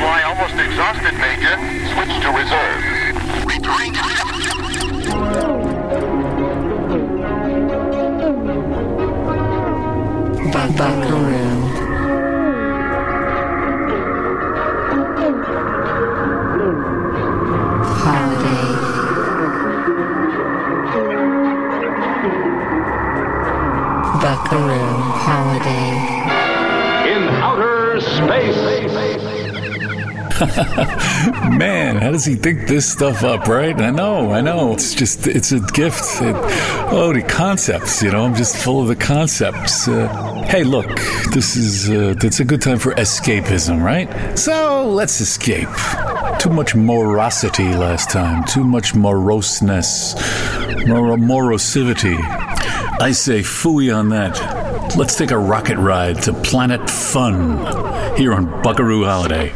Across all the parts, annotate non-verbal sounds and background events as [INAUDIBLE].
supply almost exhausted, Major. Switch to reserve. Buckaroo. Holiday. Buckaroo Holiday. In outer space. [LAUGHS] Man, how does he think this stuff up, right? I know, I know. It's just, it's a gift. It, oh, the concepts, you know, I'm just full of the concepts. Uh, hey, look, this is, uh, it's a good time for escapism, right? So let's escape. Too much morosity last time, too much moroseness, mor- morosivity. I say fooey on that. Let's take a rocket ride to Planet Fun here on Buckaroo Holiday.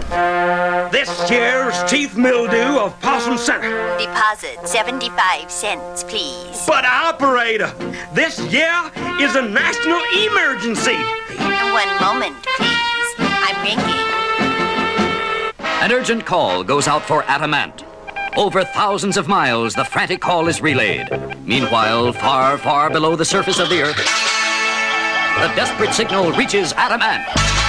This year's teeth mildew of Possum Center. Deposit 75 cents, please. But operator, this year is a national emergency. One moment, please. I'm ringing. An urgent call goes out for Adamant. Over thousands of miles, the frantic call is relayed. Meanwhile, far, far below the surface of the Earth, the desperate signal reaches Adamant.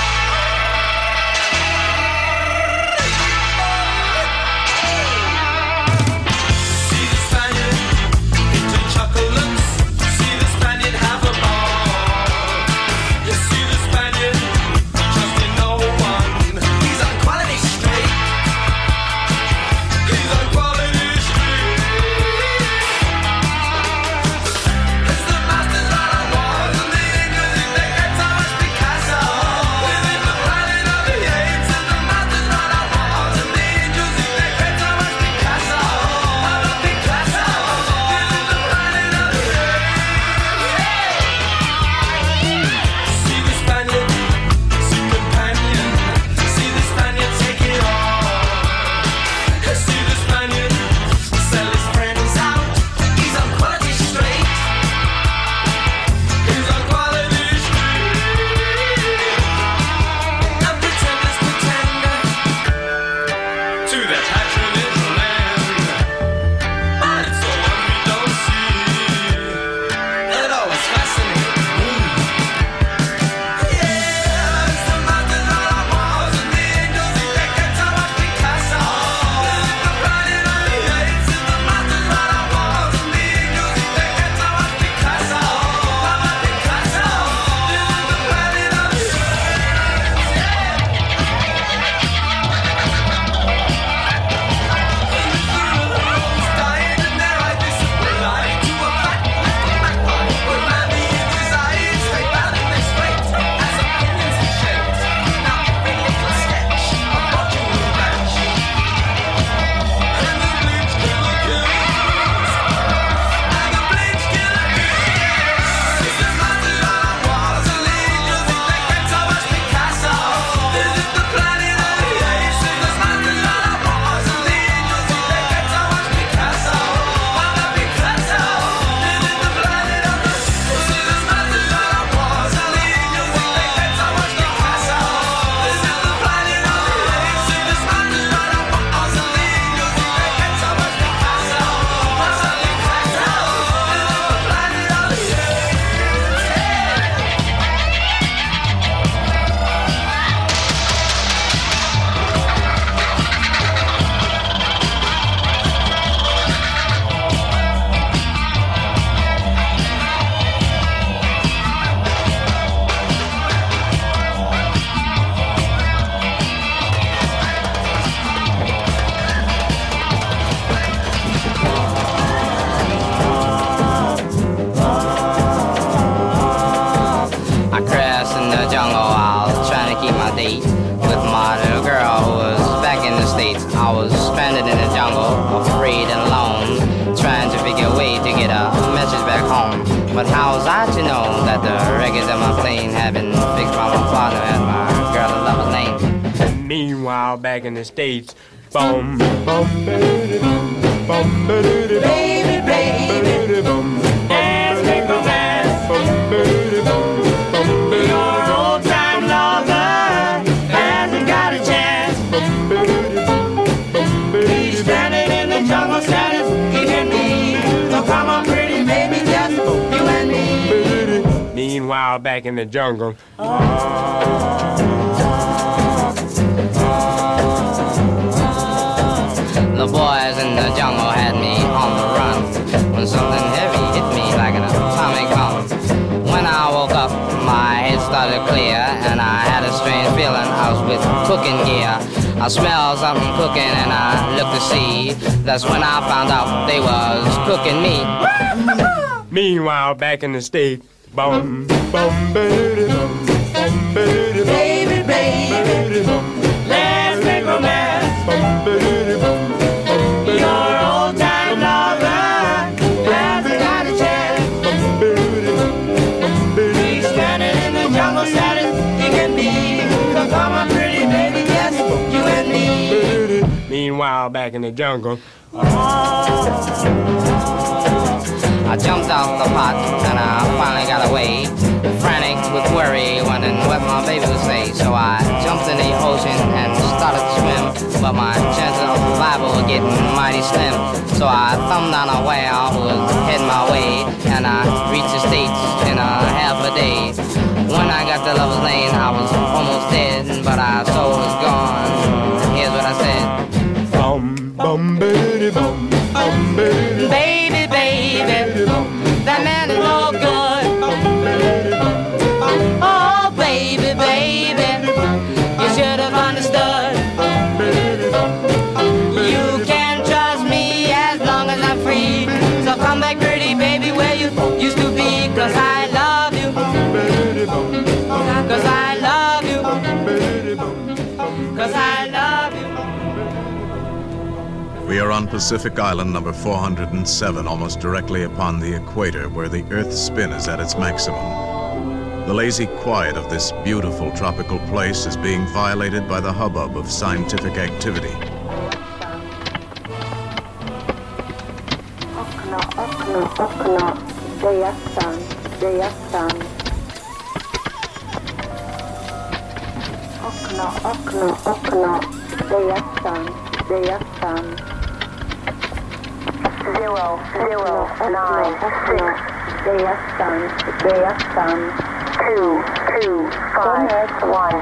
beats. Boom, boom, baby, boom, baby, baby, boom, your old time lover. Hasn't got a chance. He's standing in the jungle status, he can be. So come on, pretty baby, just you and me. Meanwhile, back in the jungle. Oh. The jungle had me on the run when something heavy hit me like an atomic bomb. When I woke up, my head started clear and I had a strange feeling I was with cooking gear. I smelled something cooking and I looked to see. That's when I found out they was cooking me. [LAUGHS] Meanwhile, back in the state. boom, boom, baby, in the jungle. I jumped off the pot and I finally got away. Frantic with worry, wondering what my baby would say. So I jumped in the ocean and started to swim. But my chances of survival were getting mighty slim. So I thumbed on a whale who was heading my way. And I reached the States in a half a day. When I got to Lover's Lane, I was almost dead. But I soul was gone. Bum, baby, bum, bum, baby, We are on Pacific Island number 407, almost directly upon the equator, where the Earth's spin is at its maximum. The lazy quiet of this beautiful tropical place is being violated by the hubbub of scientific activity. Okno, okno, okno, gdzie jestem, gdzie jestem. Okno, okno, Zero, zero, nine, six, gdzie jestem, gdzie jestem. Two, two, five, one.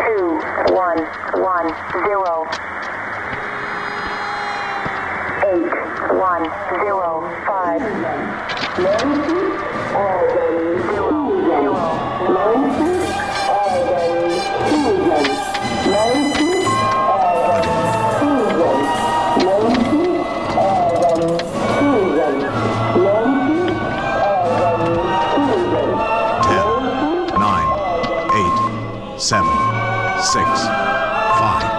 Two, one, one, zero. eight one zero five ninety zero zero ninety 9, 8, 7,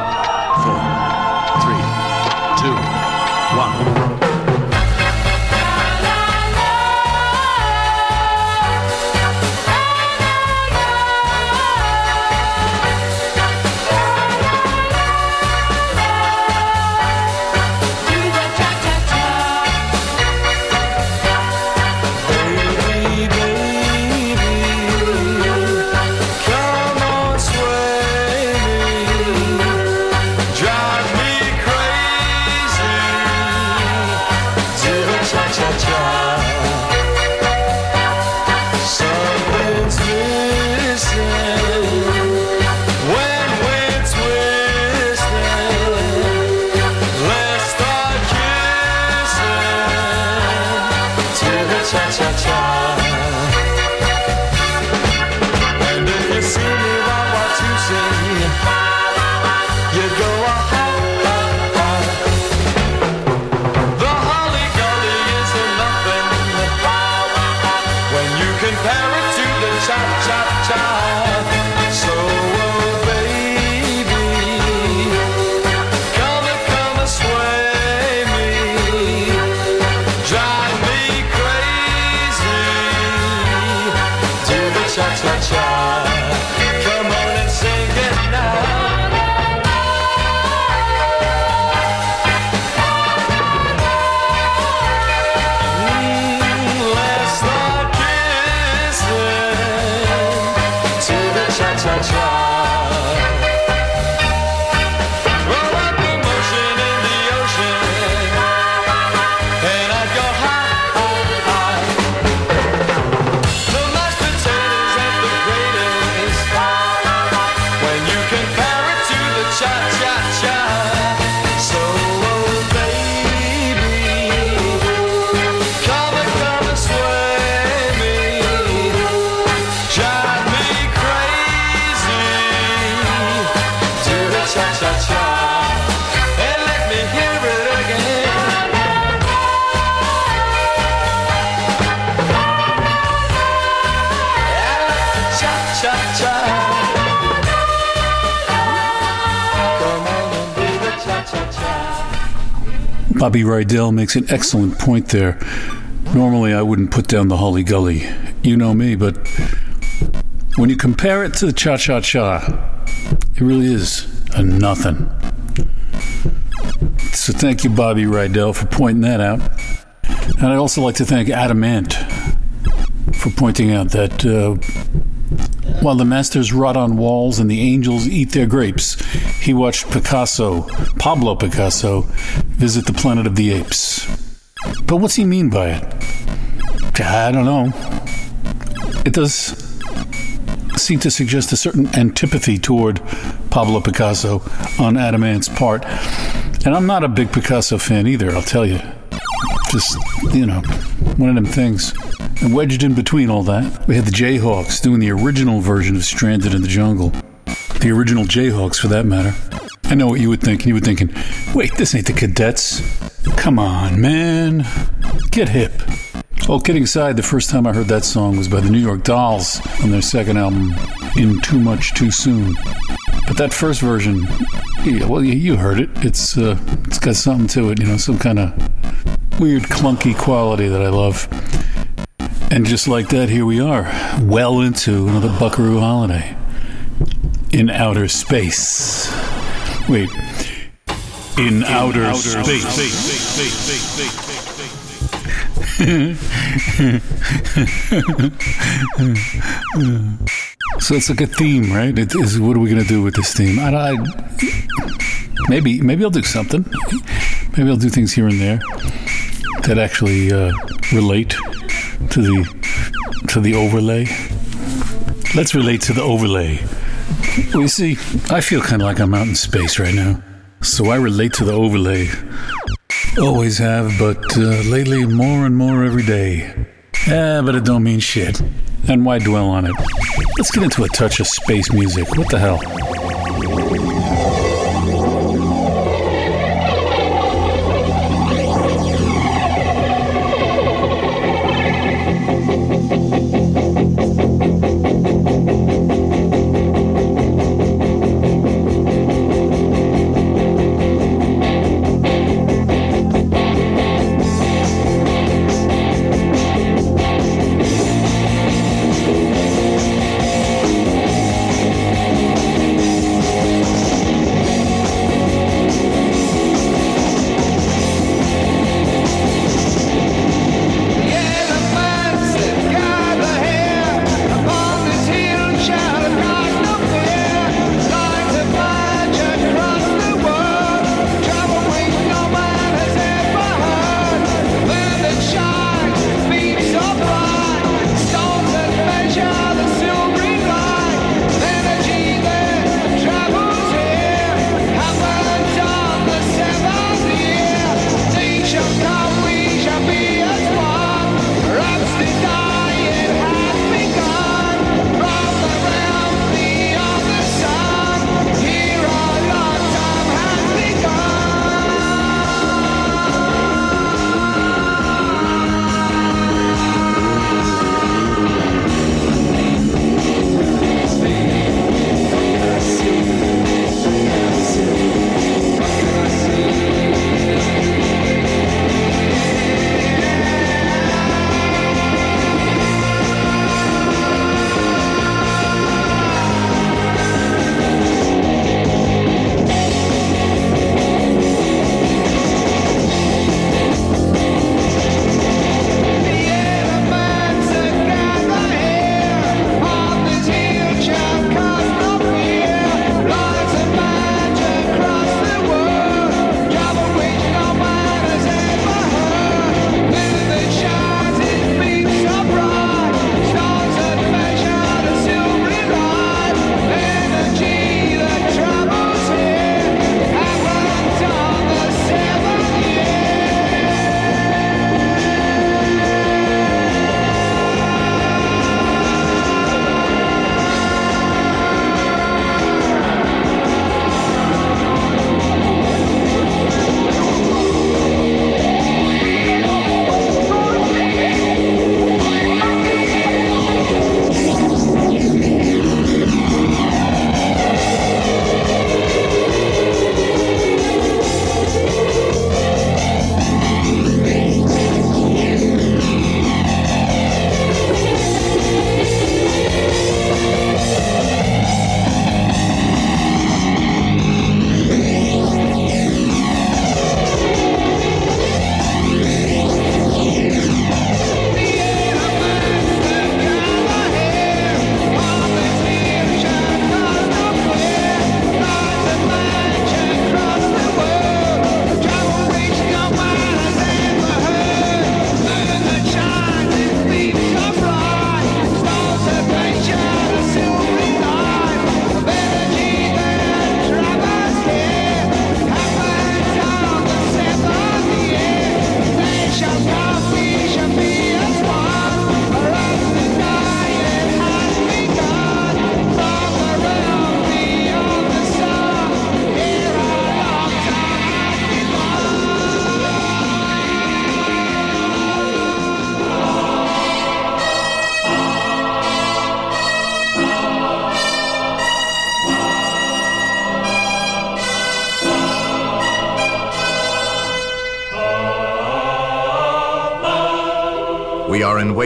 Bobby Rydell makes an excellent point there. Normally, I wouldn't put down the Hully Gully. You know me, but when you compare it to the Cha Cha Cha, it really is a nothing. So thank you, Bobby Rydell, for pointing that out. And I'd also like to thank Adam Ant for pointing out that uh, while the masters rot on walls and the angels eat their grapes, he watched Picasso, Pablo Picasso, visit the planet of the apes. But what's he mean by it? I don't know. It does seem to suggest a certain antipathy toward Pablo Picasso on Adam Ant's part. And I'm not a big Picasso fan either, I'll tell you. Just, you know, one of them things. And wedged in between all that, we had the Jayhawks doing the original version of Stranded in the Jungle. The original Jayhawks, for that matter. I know what you would think. You were thinking, wait, this ain't the Cadets. Come on, man. Get hip. Well, kidding aside, the first time I heard that song was by the New York Dolls on their second album, In Too Much Too Soon. But that first version, yeah, well, you, you heard it. It's uh, it's got something to it, you know, some kind of weird clunky quality that I love. And just like that, here we are, well into another Buckaroo holiday in outer space. Wait, in, outer, space. [LAUGHS] so it's like a theme, right? It is. What are we gonna do with this theme? I, I maybe maybe I'll do something. Maybe I'll do things here and there that actually uh, relate to the to the overlay. Let's relate to the overlay. Well, you see, I feel kind of like I'm out in space right now, so I relate to the overlay. Always have, but uh, lately more and more every day. Yeah, but it don't mean shit. And why dwell on it? Let's get into a touch of space music. What the hell?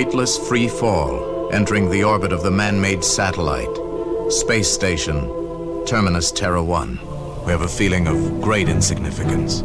Weightless free fall, entering the orbit of the man made satellite, space station, Terminus Terra 1. We have a feeling of great insignificance.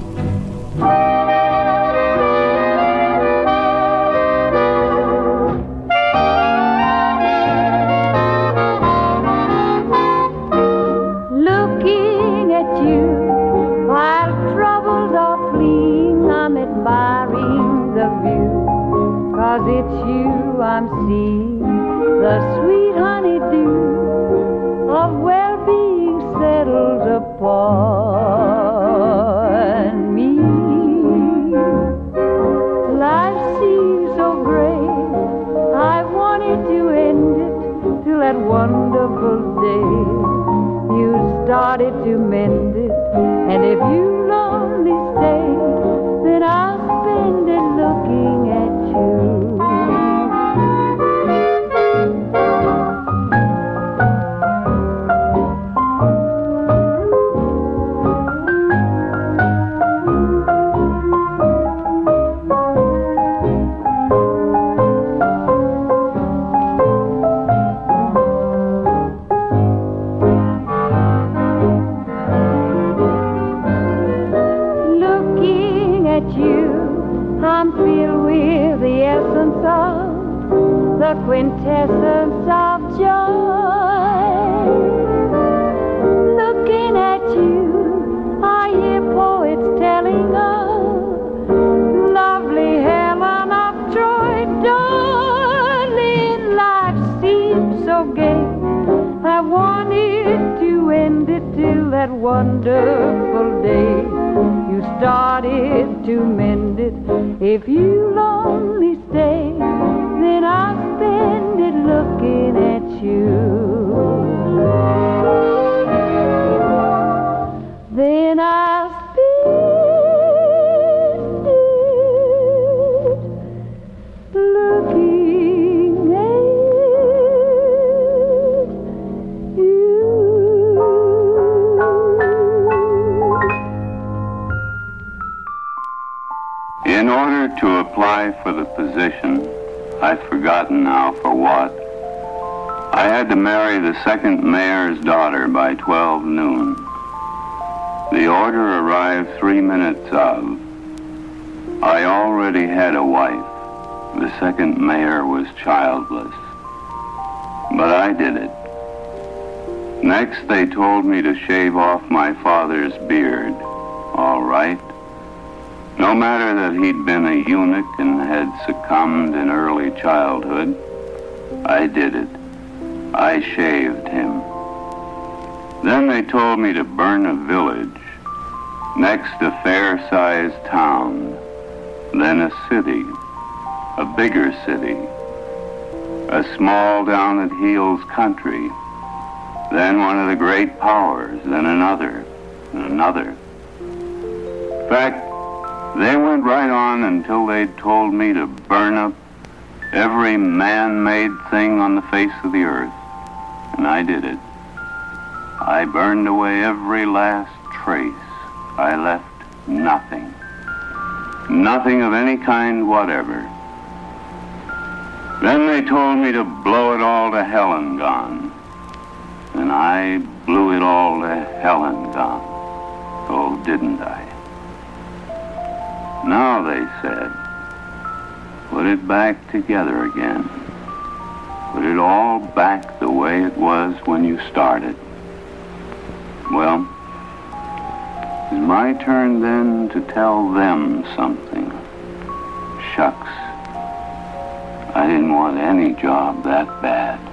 Powers, then another, and another. In fact, they went right on until they'd told me to burn up every man-made thing on the face of the earth. And I did it. I burned away every last trace. I left nothing. Nothing of any kind whatever. Then they told me to blow it all to hell and gone. And I blew it all to hell and gone. Oh, didn't I? Now, they said, put it back together again. Put it all back the way it was when you started. Well, it's my turn then to tell them something. Shucks. I didn't want any job that bad.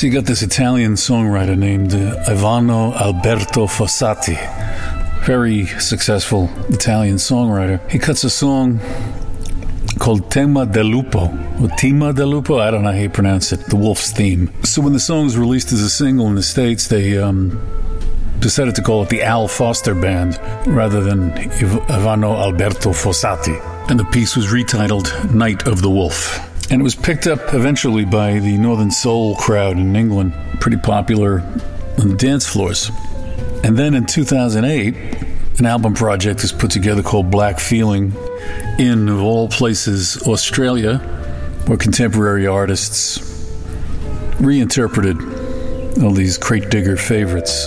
So you got this Italian songwriter named uh, Ivano Alberto Fossati, very successful Italian songwriter. He cuts a song called Tema del Lupo, or Tema del Lupo, I don't know how you pronounce it, the wolf's theme. So when the song was released as a single in the States, they um, decided to call it the Al Foster Band rather than Ivano Alberto Fossati. And the piece was retitled Night of the Wolf. And it was picked up eventually by the Northern Soul crowd in England, pretty popular on the dance floors. And then in 2008, an album project was put together called Black Feeling in, of all places, Australia, where contemporary artists reinterpreted all these crate digger favorites.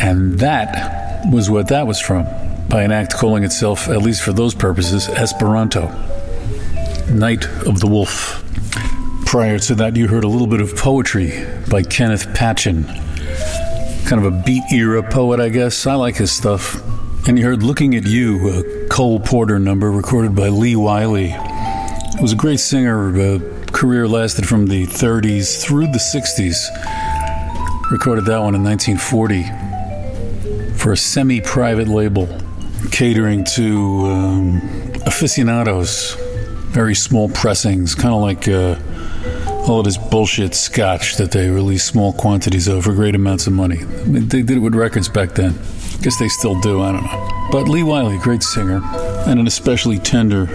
And that was what that was from, by an act calling itself, at least for those purposes, Esperanto. Night of the Wolf. Prior to that, you heard a little bit of poetry by Kenneth Patchen. Kind of a beat era poet, I guess. I like his stuff. And you heard Looking at You, a Cole Porter number recorded by Lee Wiley. He was a great singer. Uh, career lasted from the 30s through the 60s. Recorded that one in 1940 for a semi private label catering to um, aficionados, very small pressings, kind of like uh, all of this bullshit scotch that they release small quantities of for great amounts of money. I mean, they did it with records back then. I Guess they still do, I don't know. But Lee Wiley, great singer, and an especially tender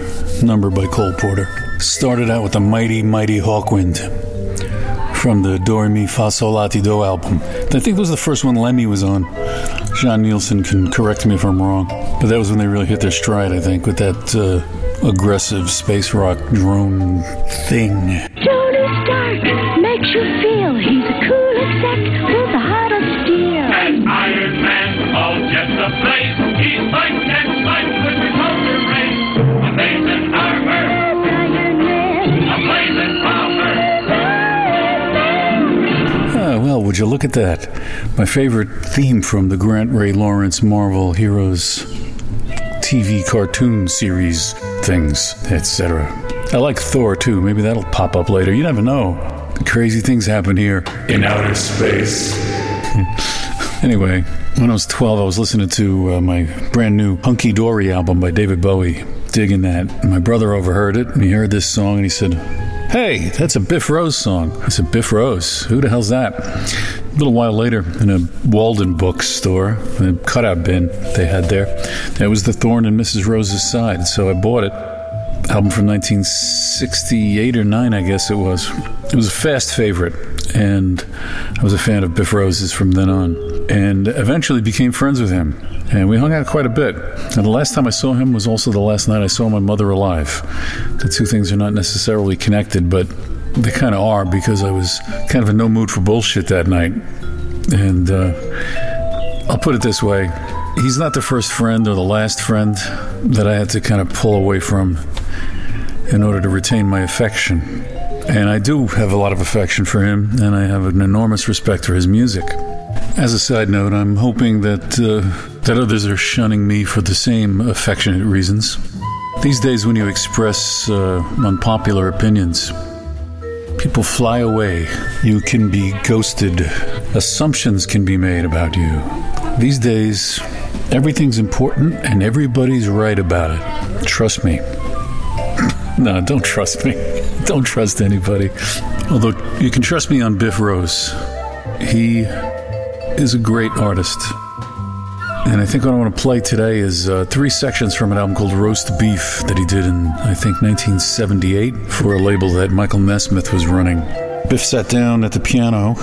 number by Cole Porter. Started out with the mighty, mighty Hawkwind from the Do Mi Fa Do album. I think it was the first one Lemmy was on. John Nielsen can correct me if I'm wrong, but that was when they really hit their stride, I think, with that uh, aggressive space rock drone thing. Tony Stark makes you feel he's a cool exec with a heart of steel. As Iron Man, all jets ablaze, he fights and fights with the counter rays. Amazing armor, Iron Man. a blazing bomber. Ah, well, would you look at that? My favorite theme from the Grantray-Lawrence Marvel Heroes TV cartoon series things, etc. I like Thor too. Maybe that'll pop up later. You never know. Crazy things happen here in outer space. [LAUGHS] anyway, when I was 12, I was listening to uh, my brand new Hunky Dory album by David Bowie. Digging that. My brother overheard it and he heard this song and he said, Hey, that's a Biff Rose song. I said, Biff Rose? Who the hell's that? A little while later, in a Walden bookstore, a cutout bin they had there, there was the Thorn in Mrs. Rose's side. So I bought it. Album from 1968 or 9, I guess it was. It was a fast favorite, and I was a fan of Biff Rose's from then on. And eventually became friends with him. And we hung out quite a bit. And the last time I saw him was also the last night I saw my mother alive. The two things are not necessarily connected, but they kind of are because I was kind of in no mood for bullshit that night. And uh, I'll put it this way he's not the first friend or the last friend that I had to kind of pull away from in order to retain my affection. And I do have a lot of affection for him, and I have an enormous respect for his music. As a side note, I'm hoping that uh, that others are shunning me for the same affectionate reasons. These days, when you express uh, unpopular opinions, people fly away. You can be ghosted. Assumptions can be made about you. These days, everything's important and everybody's right about it. Trust me. [CLEARS THROAT] no, don't trust me. [LAUGHS] Don't trust anybody. Although you can trust me on Biff Rose. He is a great artist. And I think what I want to play today is uh, three sections from an album called Roast Beef that he did in, I think, 1978 for a label that Michael Nesmith was running. Biff sat down at the piano,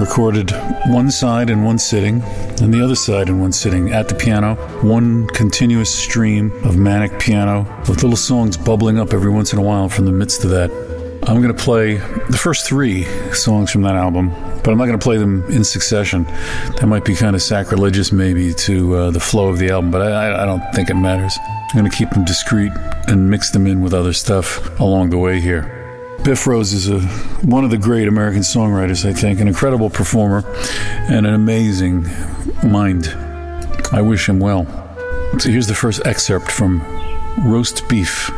recorded one side in one sitting, and the other side in one sitting at the piano. One continuous stream of manic piano with little songs bubbling up every once in a while from the midst of that. I'm going to play the first three songs from that album, but I'm not going to play them in succession. That might be kind of sacrilegious, maybe, to uh, the flow of the album, but I, I don't think it matters. I'm going to keep them discreet and mix them in with other stuff along the way here. Biff Rose is a, one of the great American songwriters, I think, an incredible performer, and an amazing mind. I wish him well. So here's the first excerpt from Roast Beef.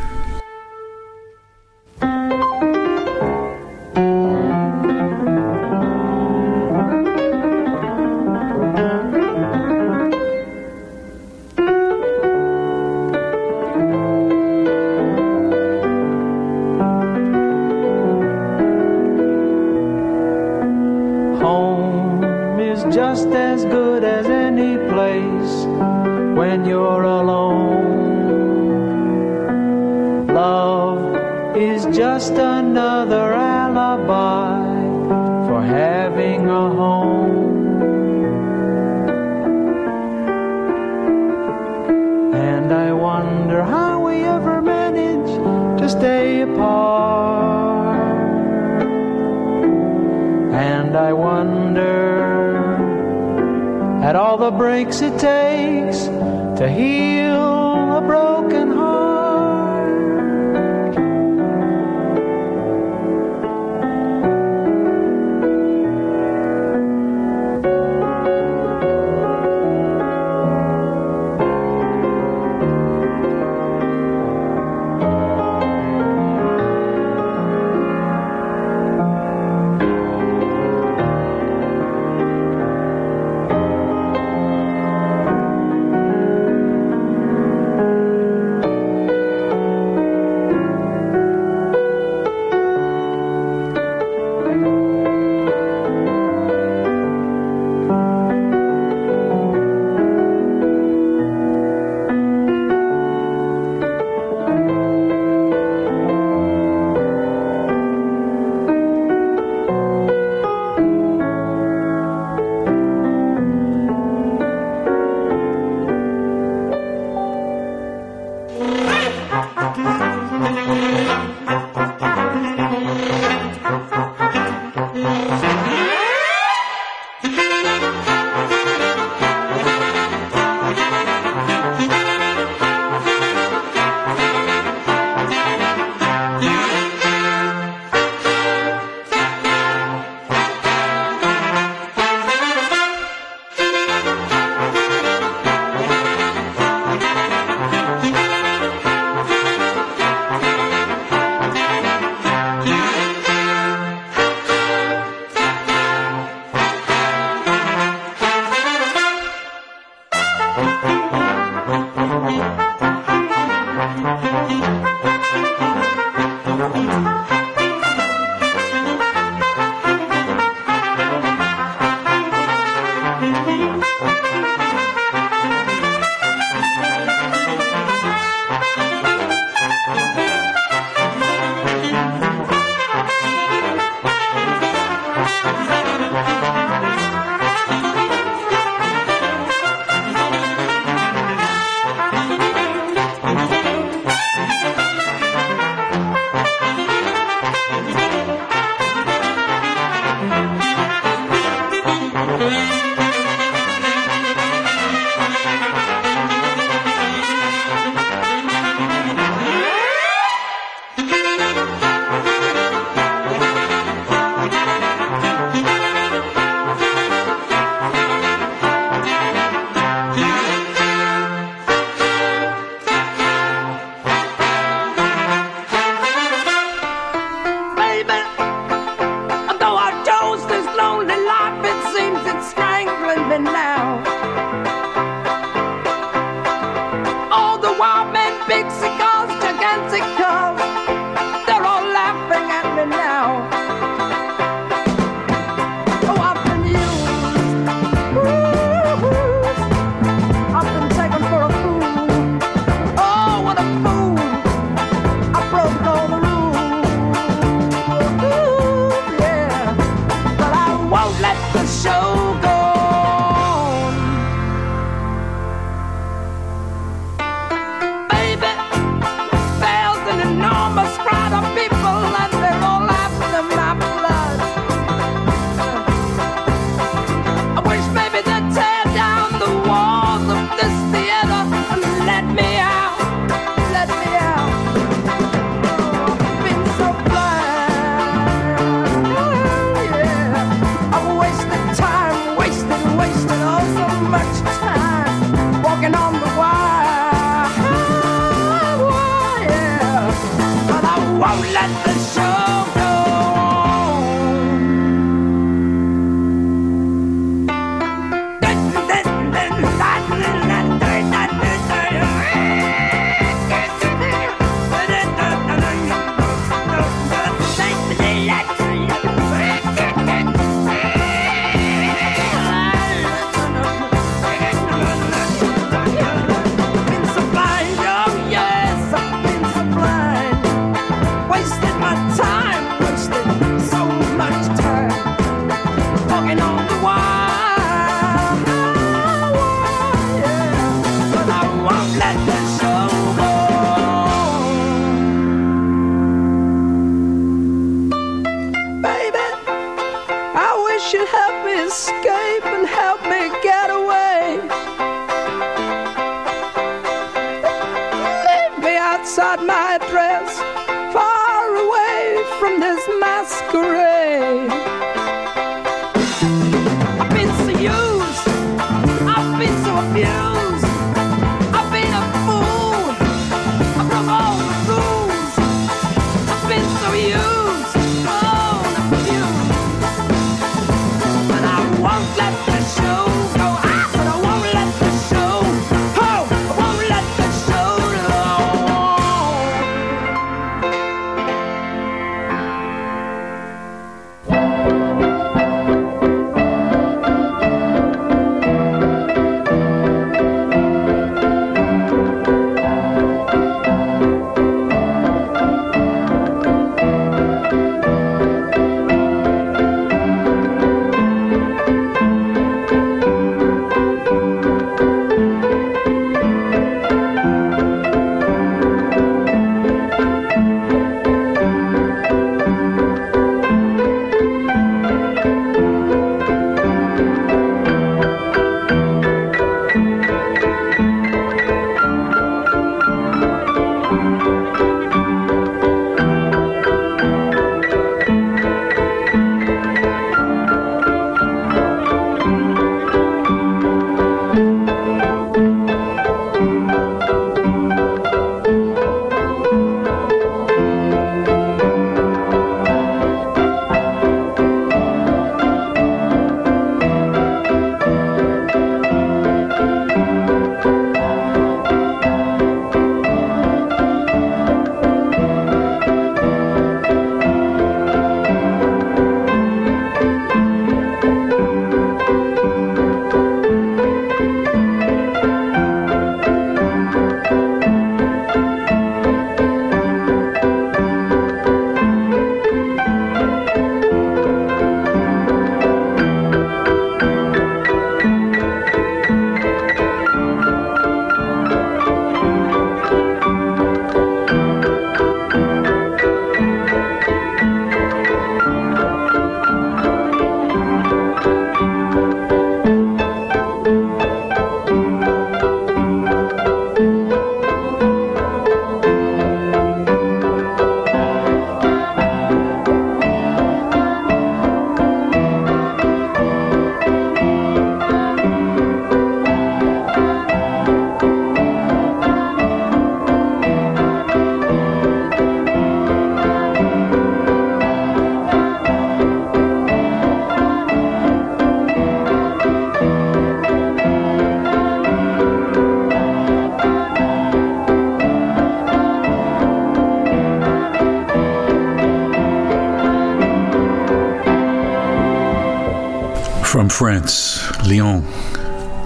France, Lyon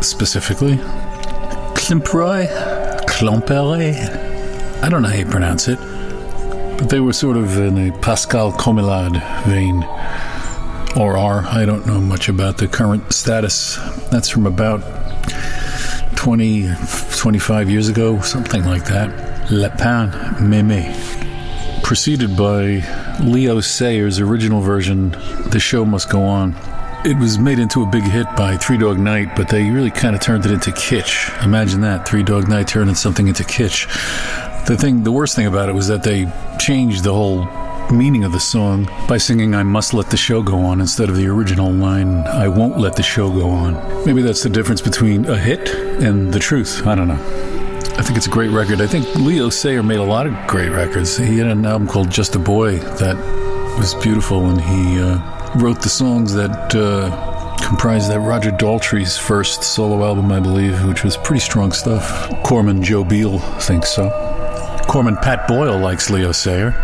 specifically. Climproy, Clompere. I don't know how you pronounce it, but they were sort of in a Pascal Comelade vein, or are. I don't know much about the current status. That's from about 20, 25 years ago, something like that. Le Pain Mémé. Preceded by Leo Sayer's original version, The Show Must Go On. It was made into a big hit by Three Dog Night, but they really kind of turned it into kitsch. Imagine that, Three Dog Night turning something into kitsch. The thing, the worst thing about it was that they changed the whole meaning of the song by singing I must let the show go on instead of the original line I won't let the show go on. Maybe that's the difference between a hit and the truth. I don't know. I think it's a great record. I think Leo Sayer made a lot of great records. He had an album called Just a Boy that was beautiful, and he uh, wrote the songs that uh, comprised that Roger Daltrey's first solo album, I believe, which was pretty strong stuff. Corman Joe Beal thinks so. Corman Pat Boyle likes Leo Sayer. [LAUGHS]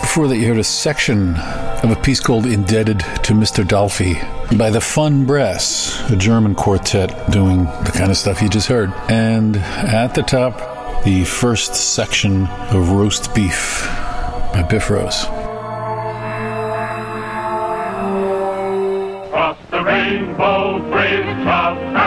Before that, you heard a section of a piece called Indebted to Mr. Dalfi by the Fun Brass, a German quartet doing the kind of stuff you just heard. And at the top, the first section of Roast Beef by Biff Rose. Rainbow bridge of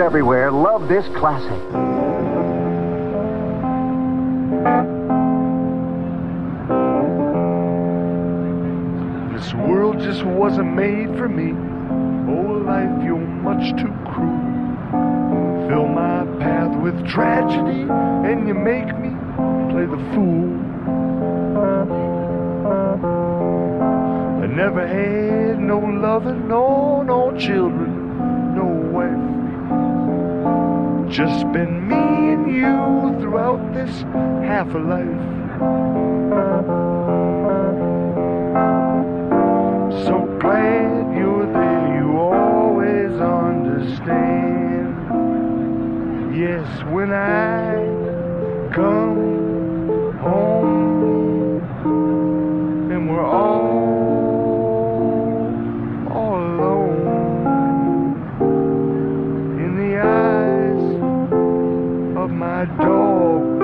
everywhere love this classic. This world just wasn't made for me. Oh, life, you're much too cruel. Fill my path with tragedy, and you make me play the fool. I never had no loving, no, Just been me and you throughout this half a life. My dog,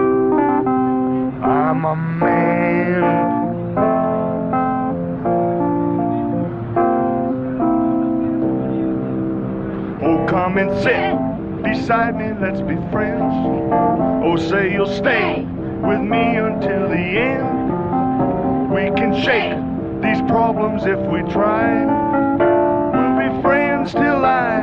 I'm a man. Oh, come and sit beside me, let's be friends. Oh, say you'll stay with me until the end. We can shake these problems if we try. We'll be friends till I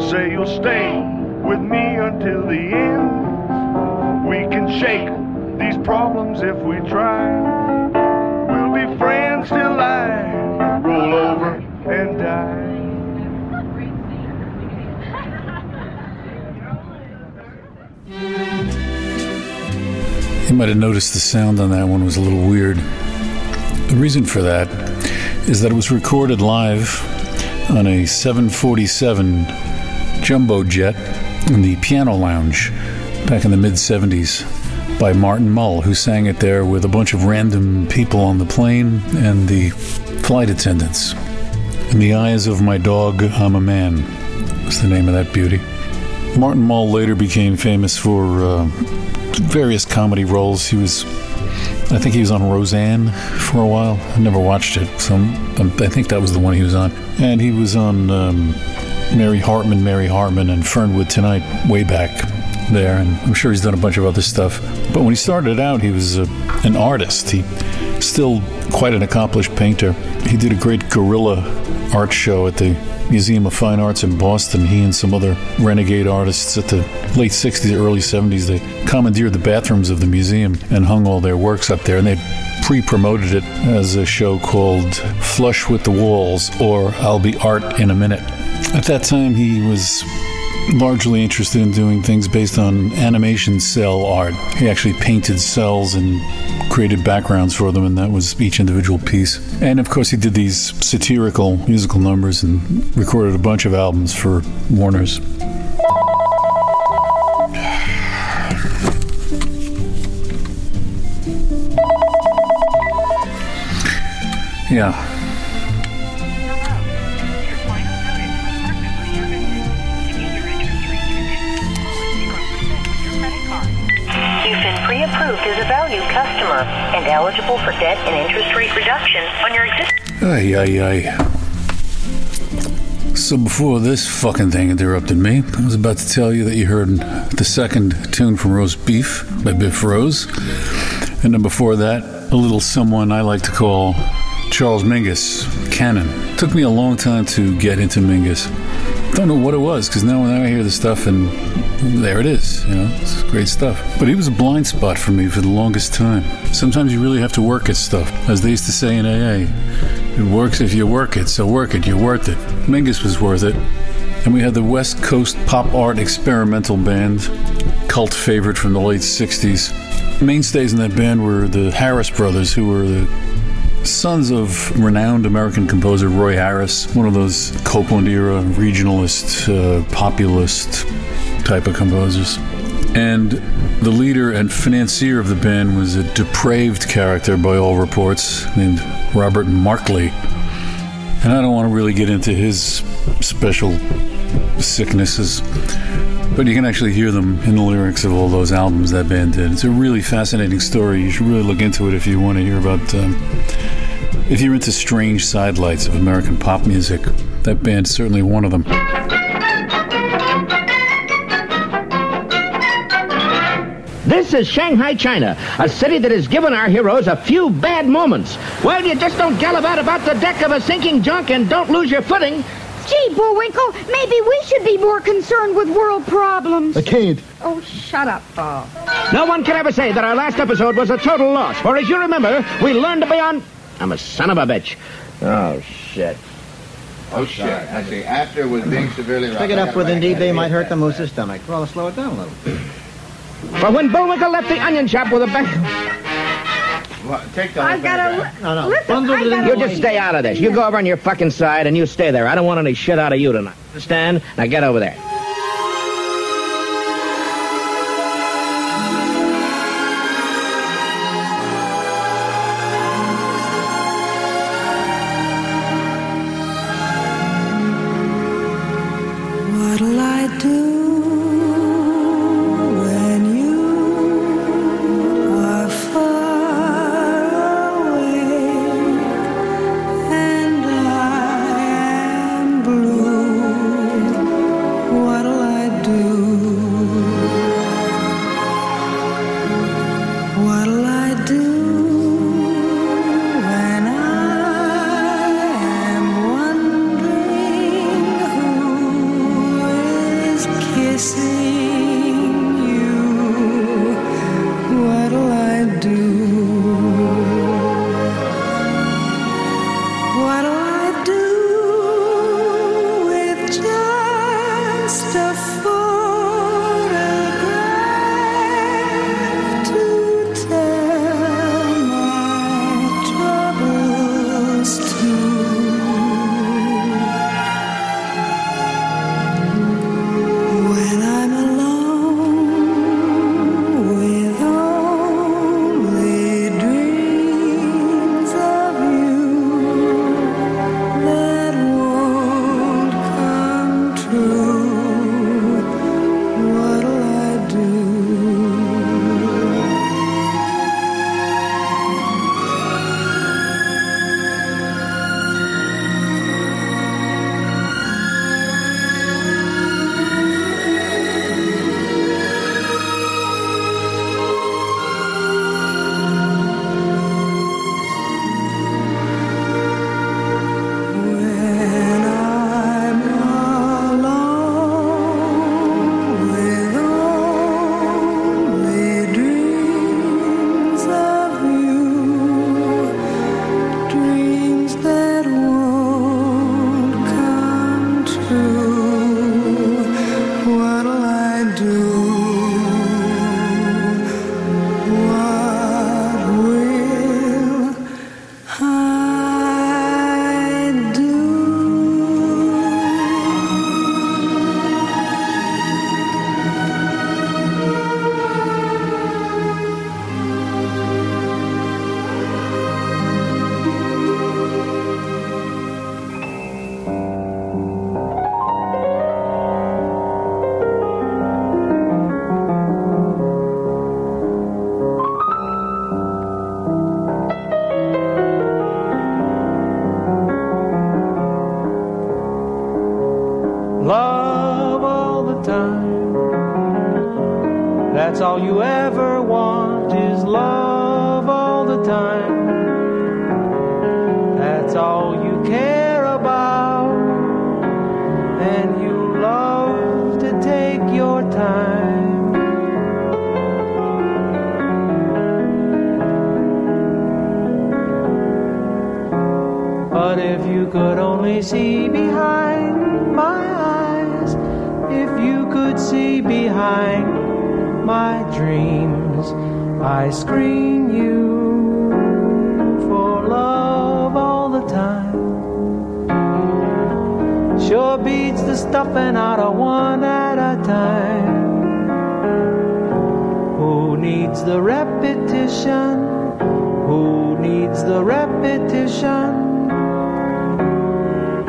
say you'll stay with me until the end. We can shake these problems if we try. We'll be friends till I roll over and die. You might have noticed the sound on that one was a little weird. The reason for that is that it was recorded live on a 747 jumbo jet in the piano lounge back in the mid 70s by Martin Mull, who sang it there with a bunch of random people on the plane and the flight attendants. In the eyes of my dog, I'm a man was the name of that beauty. Martin Mull later became famous for uh, various comedy roles. He was, I think he was on Roseanne for a while. I never watched it, so I'm, I think that was the one he was on. And he was on um, Mary Hartman, Mary Hartman, and Fernwood Tonight way back there. And I'm sure he's done a bunch of other stuff. But when he started out, he was a, an artist. He still quite an accomplished painter. He did a great guerrilla art show at the Museum of Fine Arts in Boston. He and some other renegade artists at the late 60s, early 70s, they commandeered the bathrooms of the museum and hung all their works up there. And they pre promoted it as a show called Flush with the Walls or I'll Be Art in a Minute. At that time, he was largely interested in doing things based on animation cell art. He actually painted cells and created backgrounds for them, and that was each individual piece. And of course, he did these satirical musical numbers and recorded a bunch of albums for Warner's. Yeah. Eligible for debt and interest rate reduction on your existing. Ay, ay, ay. So before this fucking thing interrupted me, I was about to tell you that you heard the second tune from Roast Beef by Biff Rose. And then before that, a little someone I like to call Charles Mingus, Cannon. Took me a long time to get into Mingus. Don't know what it was, because now when I hear the stuff and there it is, you know, it's great stuff. But he was a blind spot for me for the longest time. Sometimes you really have to work at stuff. As they used to say in AA, it works if you work it, so work it, you're worth it. Mingus was worth it. And we had the West Coast pop art experimental band, cult favorite from the late 60s. Mainstays in that band were the Harris brothers, who were the sons of renowned American composer Roy Harris, one of those Copland era regionalist, uh, populist type of composers. And the leader and financier of the band was a depraved character by all reports named Robert Markley. And I don't want to really get into his special sicknesses, but you can actually hear them in the lyrics of all those albums that band did. It's a really fascinating story. You should really look into it if you want to hear about. Um, if you're into strange sidelights of American pop music, that band's certainly one of them. This is Shanghai, China, a city that has given our heroes a few bad moments. Well, you just don't gallivant about the deck of a sinking junk and don't lose your footing. Gee, Bullwinkle, maybe we should be more concerned with world problems. I can't. Oh, shut up, Bob. No one can ever say that our last episode was a total loss, for as you remember, we learned to be on. I'm a son of a bitch. Oh, shit. Oh, shit. I see. After was being severely Pick it up with Indeed, they might hurt the moose's stomach. Well, slow it down a little. But when Bullwinkle left the onion shop with a bang. Well, take the I've got a. No, no. Listen, I You just stay out of this. You go over on your fucking side and you stay there. I don't want any shit out of you tonight. Understand? Now get over there. Only see behind my eyes, if you could see behind my dreams, I screen you for love all the time. Sure beats the stuffing out of one at a time. Who needs the repetition? Who needs the repetition?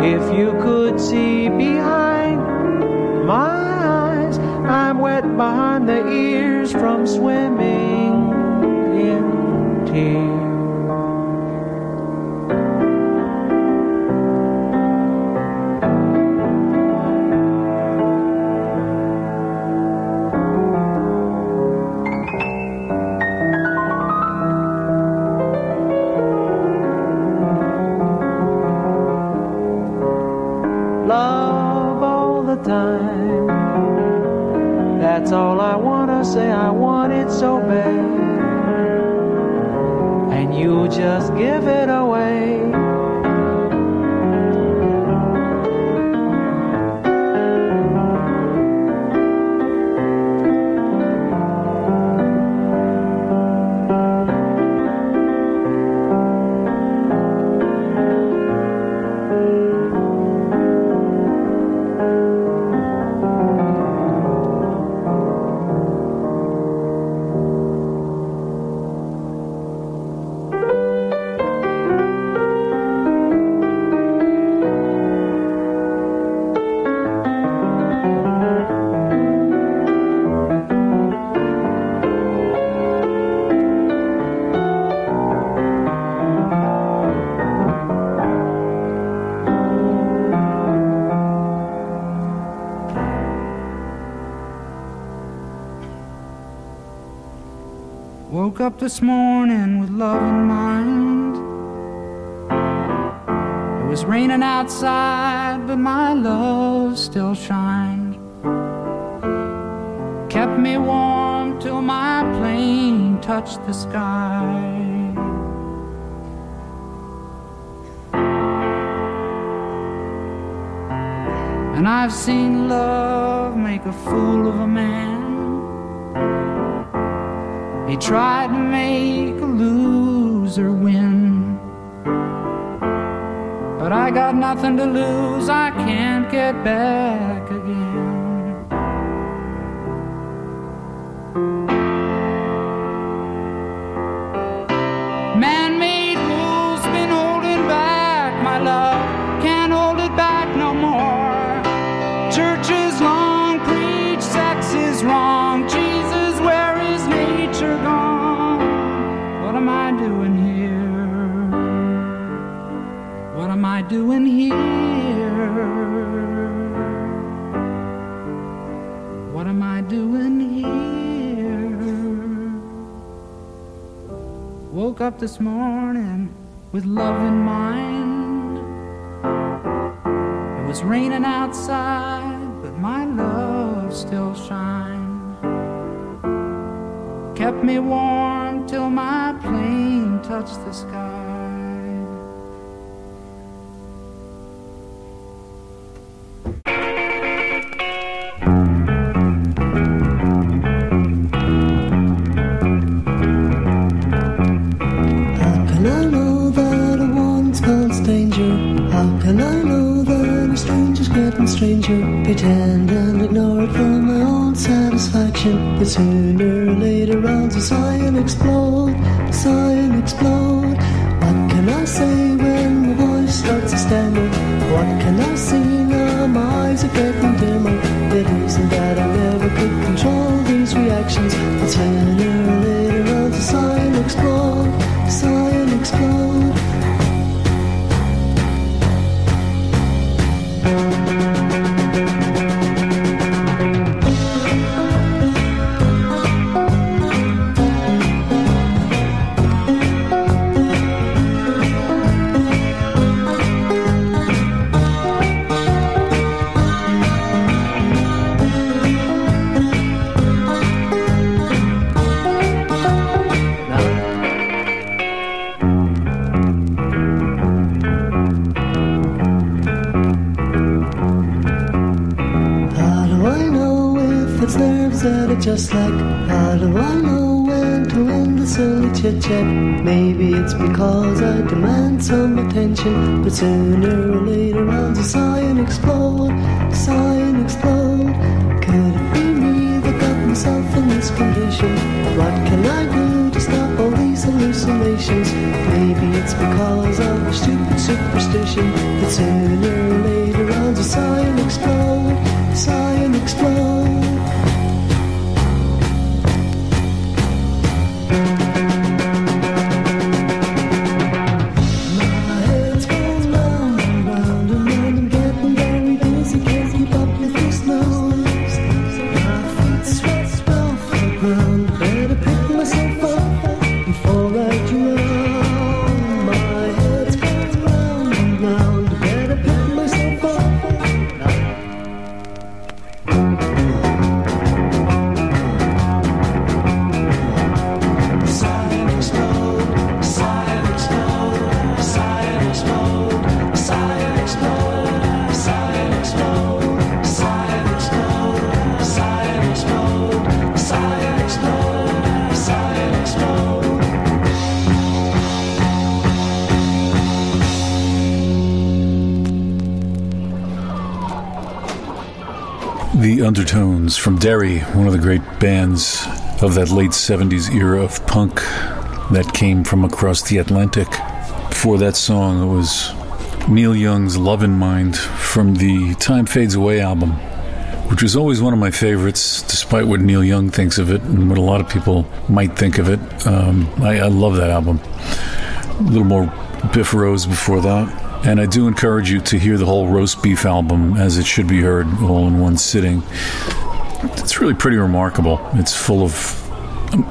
If you could see behind my eyes, I'm wet behind the ears from swimming in tears. Up this morning with love in mind. It was raining outside, but my love still shined. Kept me warm till my plane touched the sky. And I've seen love make a fool of a man. He tried make a loser win. But I got nothing to lose, I can't get back stranger? Pretend and ignore it for my own satisfaction. But sooner or later on, society will explode, society will explode. Attention Undertones from Derry, one of the great bands of that late 70s era of punk that came from across the Atlantic. Before that song, it was Neil Young's Love in Mind from the Time Fades Away album, which was always one of my favorites, despite what Neil Young thinks of it and what a lot of people might think of it. Um, I, I love that album. A little more Biff Rose before that. And I do encourage you to hear the whole roast beef album as it should be heard all in one sitting. It's really pretty remarkable. It's full of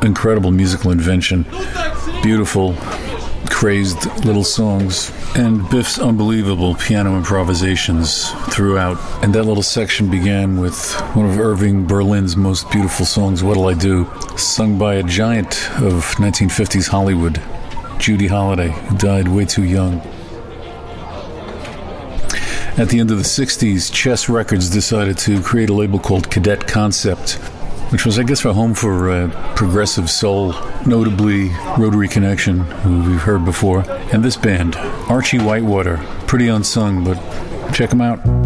incredible musical invention, beautiful, crazed little songs, and Biff's unbelievable piano improvisations throughout. And that little section began with one of Irving Berlin's most beautiful songs, What'll I Do, sung by a giant of 1950s Hollywood, Judy Holliday, who died way too young. At the end of the 60s, Chess Records decided to create a label called Cadet Concept, which was, I guess, a home for uh, progressive soul, notably Rotary Connection, who we've heard before, and this band, Archie Whitewater. Pretty unsung, but check them out.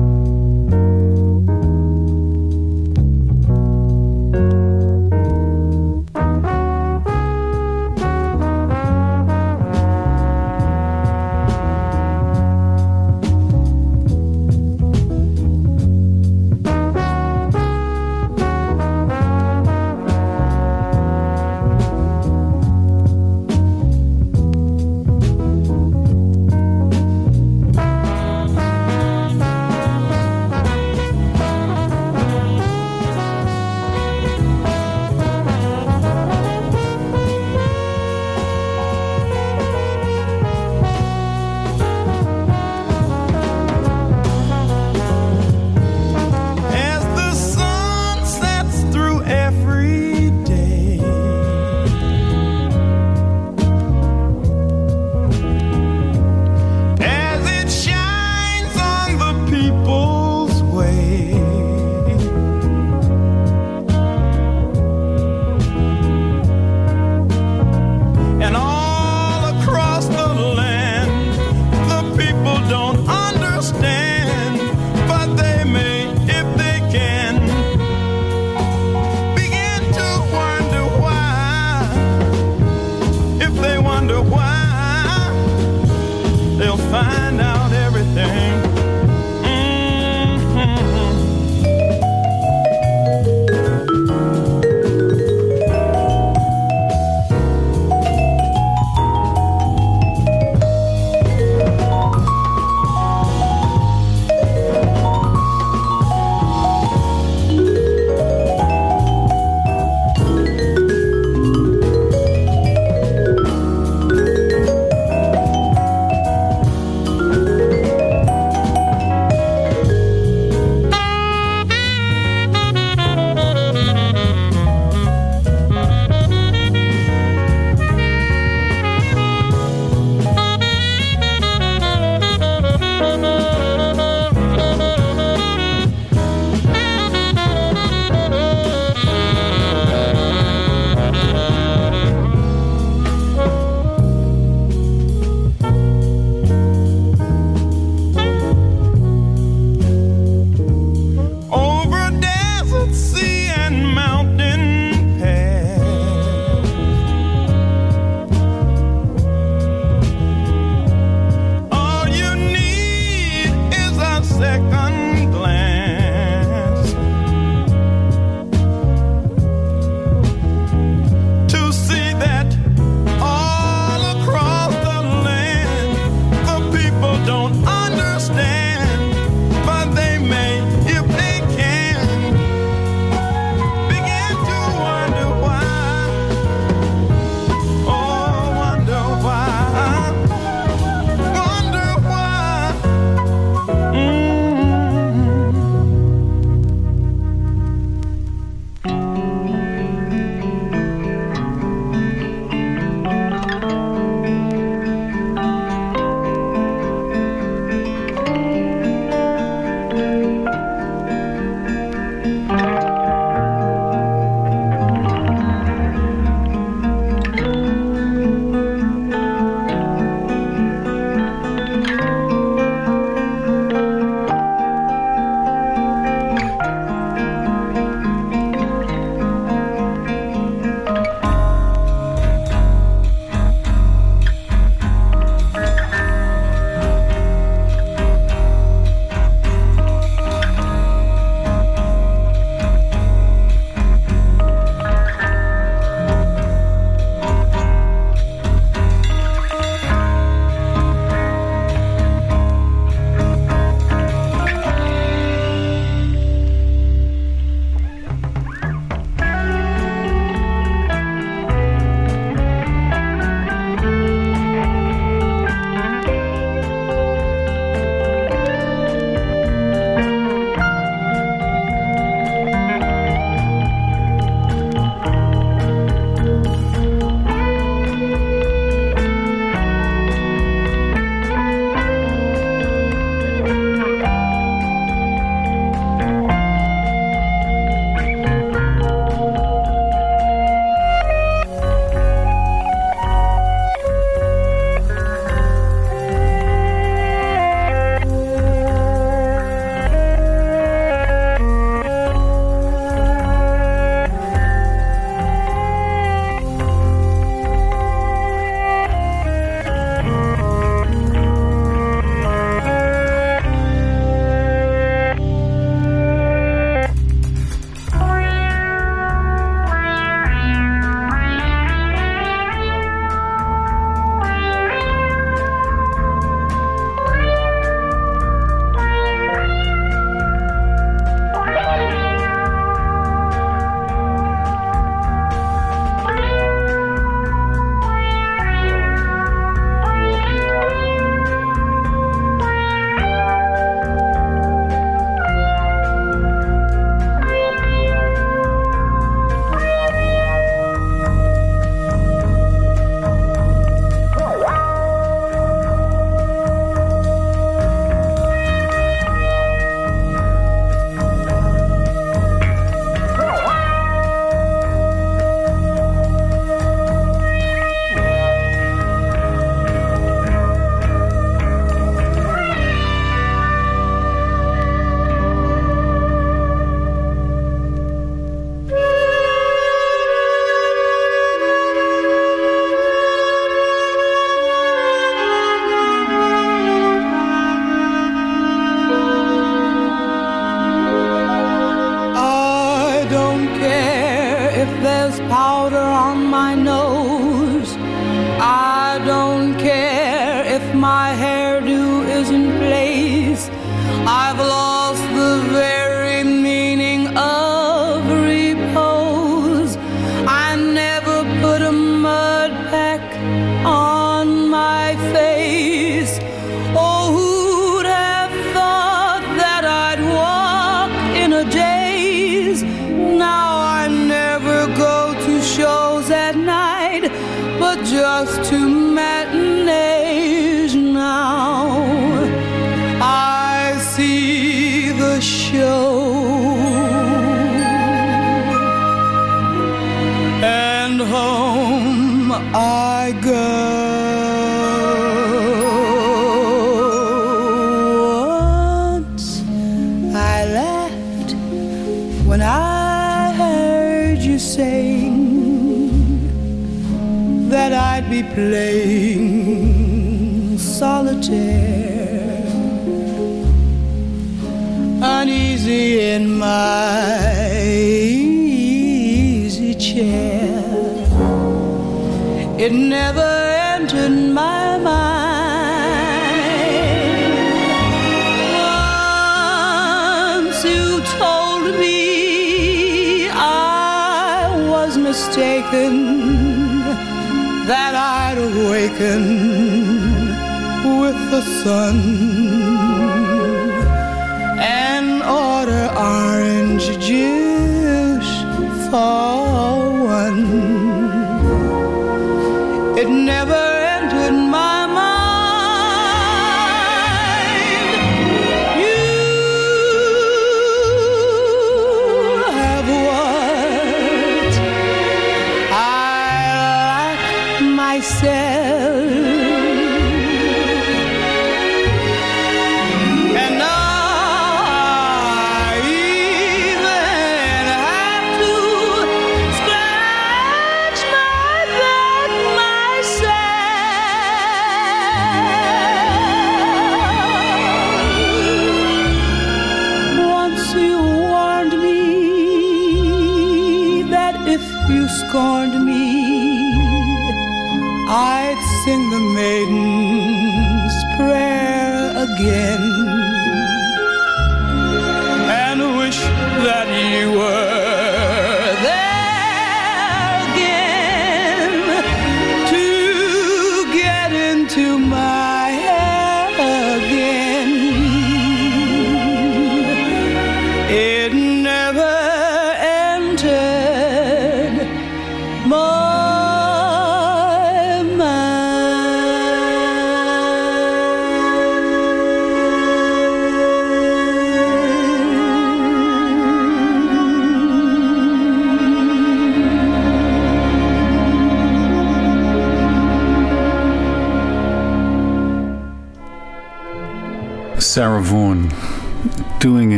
Myself.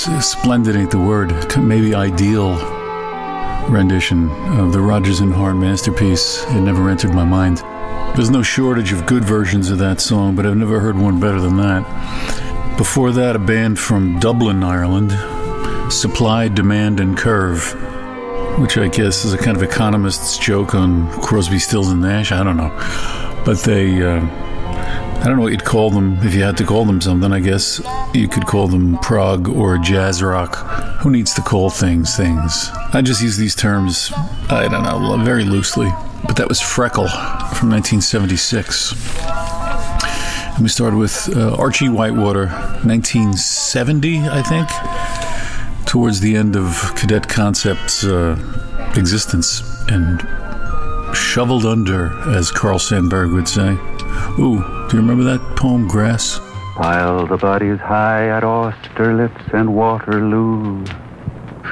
Splendid ain't the word, maybe ideal rendition of the Rodgers and Hart masterpiece. It never entered my mind. There's no shortage of good versions of that song, but I've never heard one better than that. Before that, a band from Dublin, Ireland, Supply, Demand, and Curve, which I guess is a kind of economist's joke on Crosby, Stills, and Nash. I don't know. But they, uh, I don't know what you'd call them if you had to call them something. I guess you could call them prog or jazz rock. Who needs to call things things? I just use these terms, I don't know, very loosely. But that was Freckle from 1976. And we started with uh, Archie Whitewater, 1970, I think, towards the end of Cadet Concept's uh, existence and shoveled under, as Carl Sandburg would say. Ooh, do you remember that poem, Grass? Pile the bodies high at Austerlitz and Waterloo.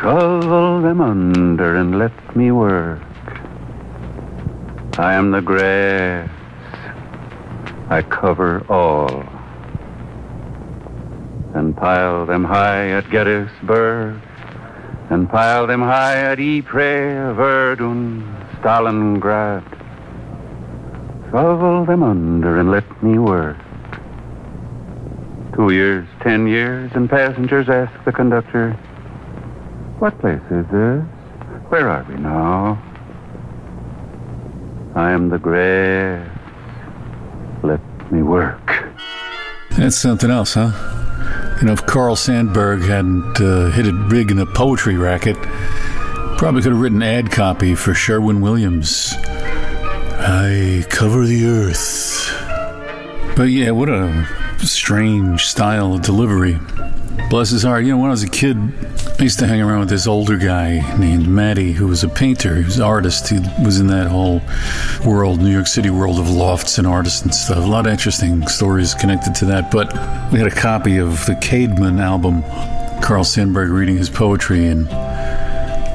Shovel them under and let me work. I am the grass. I cover all. And pile them high at Gettysburg. And pile them high at Ypres, Verdun, Stalingrad. Shovel them under and let me work. Two years, ten years, and passengers ask the conductor, What place is this? Where are we now? I am the grass. Let me work. That's something else, huh? You know, if Carl Sandburg hadn't uh, hit it big in the poetry racket, probably could have written ad copy for Sherwin Williams. I cover the earth. But yeah, what a strange style of delivery. Bless his heart. You know, when I was a kid, I used to hang around with this older guy named Matty, who was a painter. He was an artist. He was in that whole world, New York City world of lofts and artists and stuff. A lot of interesting stories connected to that. But we had a copy of the Caedmon album, Carl Sandburg reading his poetry, and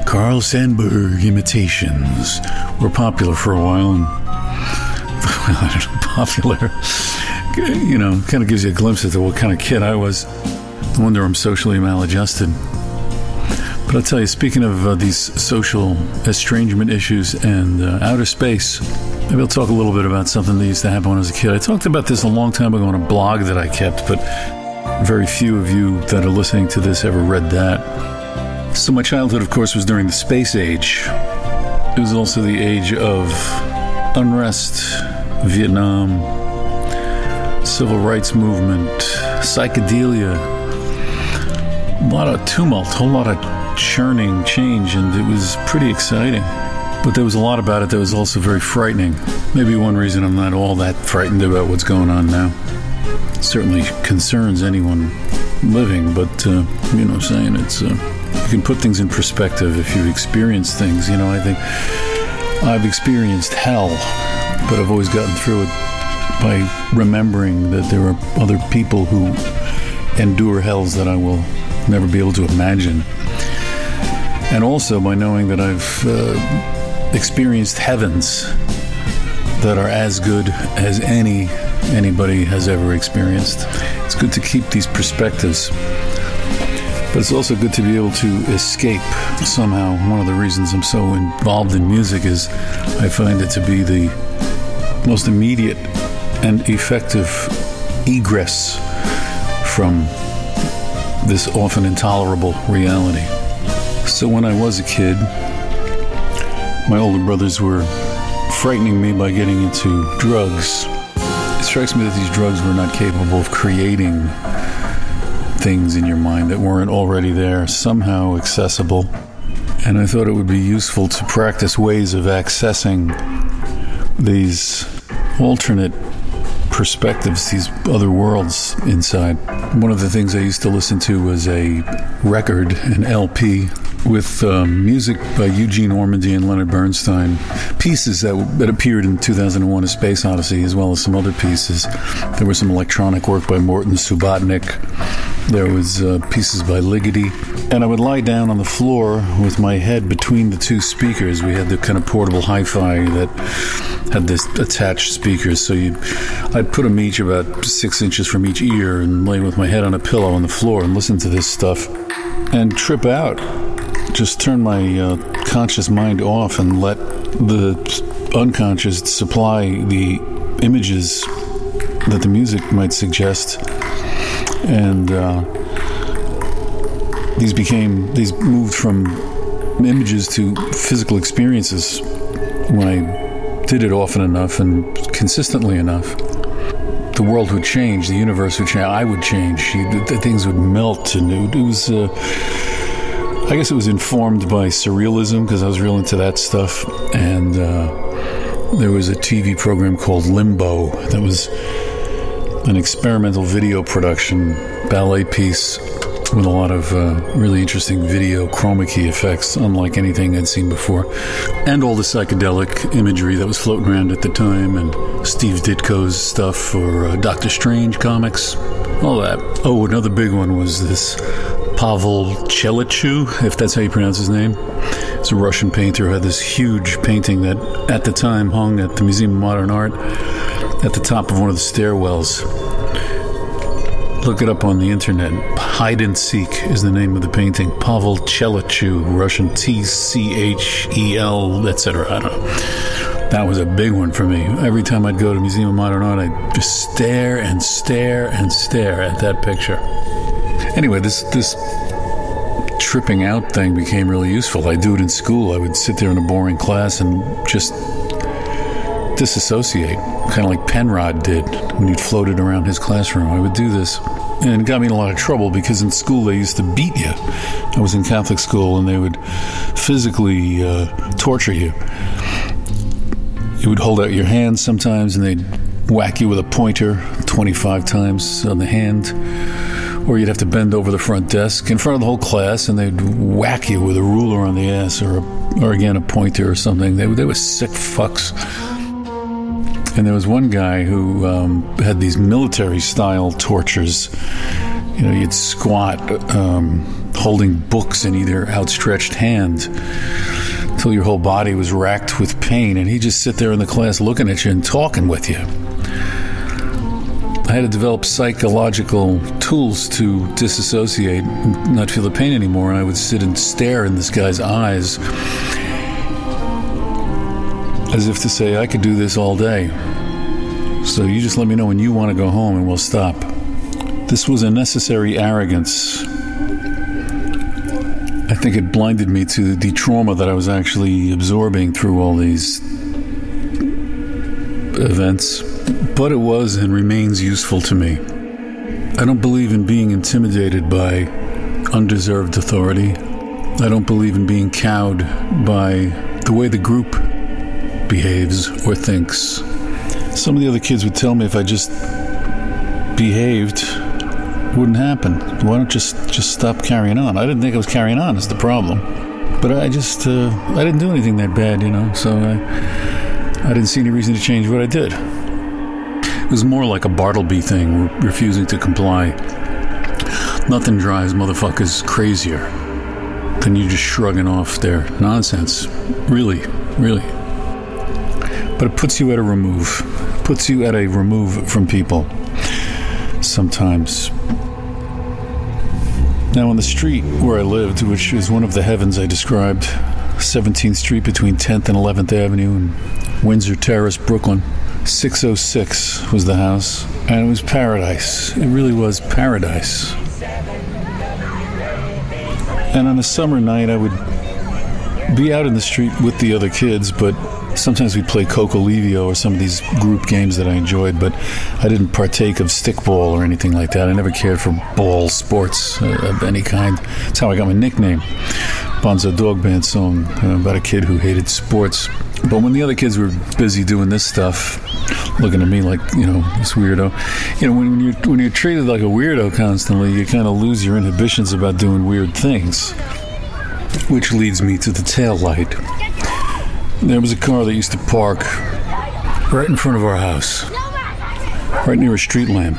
Carl Sandburg imitations were popular for a while. And [LAUGHS] popular, you know, kind of gives you a glimpse into what kind of kid I was. No wonder I'm socially maladjusted. But I'll tell you, speaking of uh, these social estrangement issues and uh, outer space, maybe I'll talk a little bit about something that used to happen when I was a kid. I talked about this a long time ago on a blog that I kept, but very few of you that are listening to this ever read that. So, my childhood, of course, was during the space age. It was also the age of unrest, Vietnam, civil rights movement, psychedelia, a lot of tumult, a whole lot of churning change, and it was pretty exciting. But there was a lot about it that was also very frightening. Maybe one reason I'm not all that frightened about what's going on now. certainly concerns anyone living, but uh, you know, saying it's uh, you can put things in perspective if you experience things. You know, I think I've experienced hell, but I've always gotten through it by remembering that there are other people who endure hells that I will never be able to imagine. And also by knowing that I've uh, experienced heavens that are as good as any anybody has ever experienced. It's good to keep these perspectives. But it's also good to be able to escape somehow. One of the reasons I'm so involved in music is I find it to be the most immediate and effective egress from this often intolerable reality. So when I was a kid, my older brothers were frightening me by getting into drugs. It strikes me that these drugs were not capable of creating things in your mind that weren't already there, somehow accessible. And I thought it would be useful to practice ways of accessing these alternate perspectives, these other worlds inside. One of the things I used to listen to was a record, an LP, with um, music by Eugene Ormandy and Leonard Bernstein, pieces that, that appeared in 2001 A Space Odyssey, as well as some other pieces. There was some electronic work by Morton Subotnick. There was uh, pieces by Ligeti. And I would lie down on the floor with my head between the two speakers. We had the kind of portable hi-fi that had this attached speakers. So you, I'd put them each about six inches from each ear and lay with my head on a pillow on the floor and listen to this stuff and trip out. Just turn my uh, conscious mind off and let the unconscious supply the images that the music might suggest. And uh, these became, these moved from images to physical experiences when I did it often enough and consistently enough. The world would change, the universe would change, I would change, things would melt, and it, it was. Uh, I guess it was informed by surrealism because I was real into that stuff. And uh, there was a TV program called Limbo that was an experimental video production ballet piece with a lot of uh, really interesting video chroma key effects, unlike anything I'd seen before, and all the psychedelic imagery that was floating around at the time, and Steve Ditko's stuff for uh, Doctor Strange comics, all that. Oh, another big one was this Pavel Tchelitchew, if that's how you pronounce his name. He's a Russian painter who had this huge painting that at the time hung at the Museum of Modern Art at the top of one of the stairwells. Look it up on the internet. Hide and Seek is the name of the painting. Pavel Tchelitchew, Russian T C H E L, etc. I don't know. That was a big one for me. Every time I'd go to Museum of Modern Art, I'd just stare and stare and stare at that picture. Anyway, this this tripping out thing became really useful. I do it in school. I would sit there in a boring class and just disassociate, kind of like Penrod did when he floated around his classroom. I would do this. And it got me in a lot of trouble because in school they used to beat you. I was in Catholic school and they would physically uh, torture you. You would hold out your hands sometimes and they'd whack you with a pointer 25 times on the hand, or you'd have to bend over the front desk in front of the whole class and they'd whack you with a ruler on the ass or, a, or again, a pointer or something. They, they were sick fucks. And there was one guy who um, had these military style tortures. You know, you'd squat um, holding books in either outstretched hand until your whole body was racked with pain, and he'd just sit there in the class looking at you and talking with you. I had to develop psychological tools to disassociate, not feel the pain anymore, and I would sit and stare in this guy's eyes as if to say, I could do this all day. So you just let me know when you want to go home and we'll stop. This was a necessary arrogance. I think it blinded me to the trauma that I was actually absorbing through all these events. But it was and remains useful to me. I don't believe in being intimidated by undeserved authority. I don't believe in being cowed by the way the group behaves or thinks. Some of the other kids would tell me if I just behaved, it wouldn't happen. Why don't just just stop carrying on? I didn't think I was carrying on. Is the problem? But I just uh, I didn't do anything that bad, you know. So I I didn't see any reason to change what I did. It was more like a Bartleby thing, refusing to comply. Nothing drives motherfuckers crazier than you just shrugging off their nonsense. Really, really. But it puts you at a remove. Puts you at a remove from people. Sometimes. Now, on the street where I lived, which is one of the heavens I described, 17th Street between 10th and 11th Avenue and Windsor Terrace, Brooklyn, 606 was the house, and it was paradise. It really was paradise. And on a summer night, I would be out in the street with the other kids, but sometimes we'd play Coco Livio or some of these group games that I enjoyed, but I didn't partake of stickball or anything like that. I never cared for ball sports uh, of any kind. That's how I got my nickname. Bonzo Dog Band song uh, about a kid who hated sports. But when the other kids were busy doing this stuff, looking at me like you know this weirdo, you know when, you're when you're treated like a weirdo constantly, you kind of lose your inhibitions about doing weird things. Which leads me to the tail light. There was a car that used to park right in front of our house, right near a street lamp.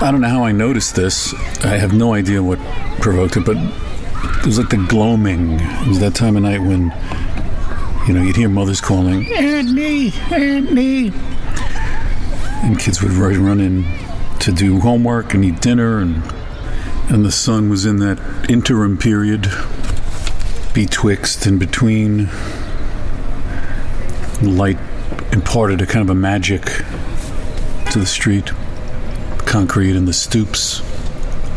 I don't know how I noticed this. I have no idea what provoked it, but it was like the gloaming. It was that time of night when, you know, you'd hear mothers calling, Anthony, Anthony. And kids would run in to do homework and eat dinner, and, and the sun was in that interim period betwixt and between. Light imparted a kind of a magic to the street, concrete and the stoops.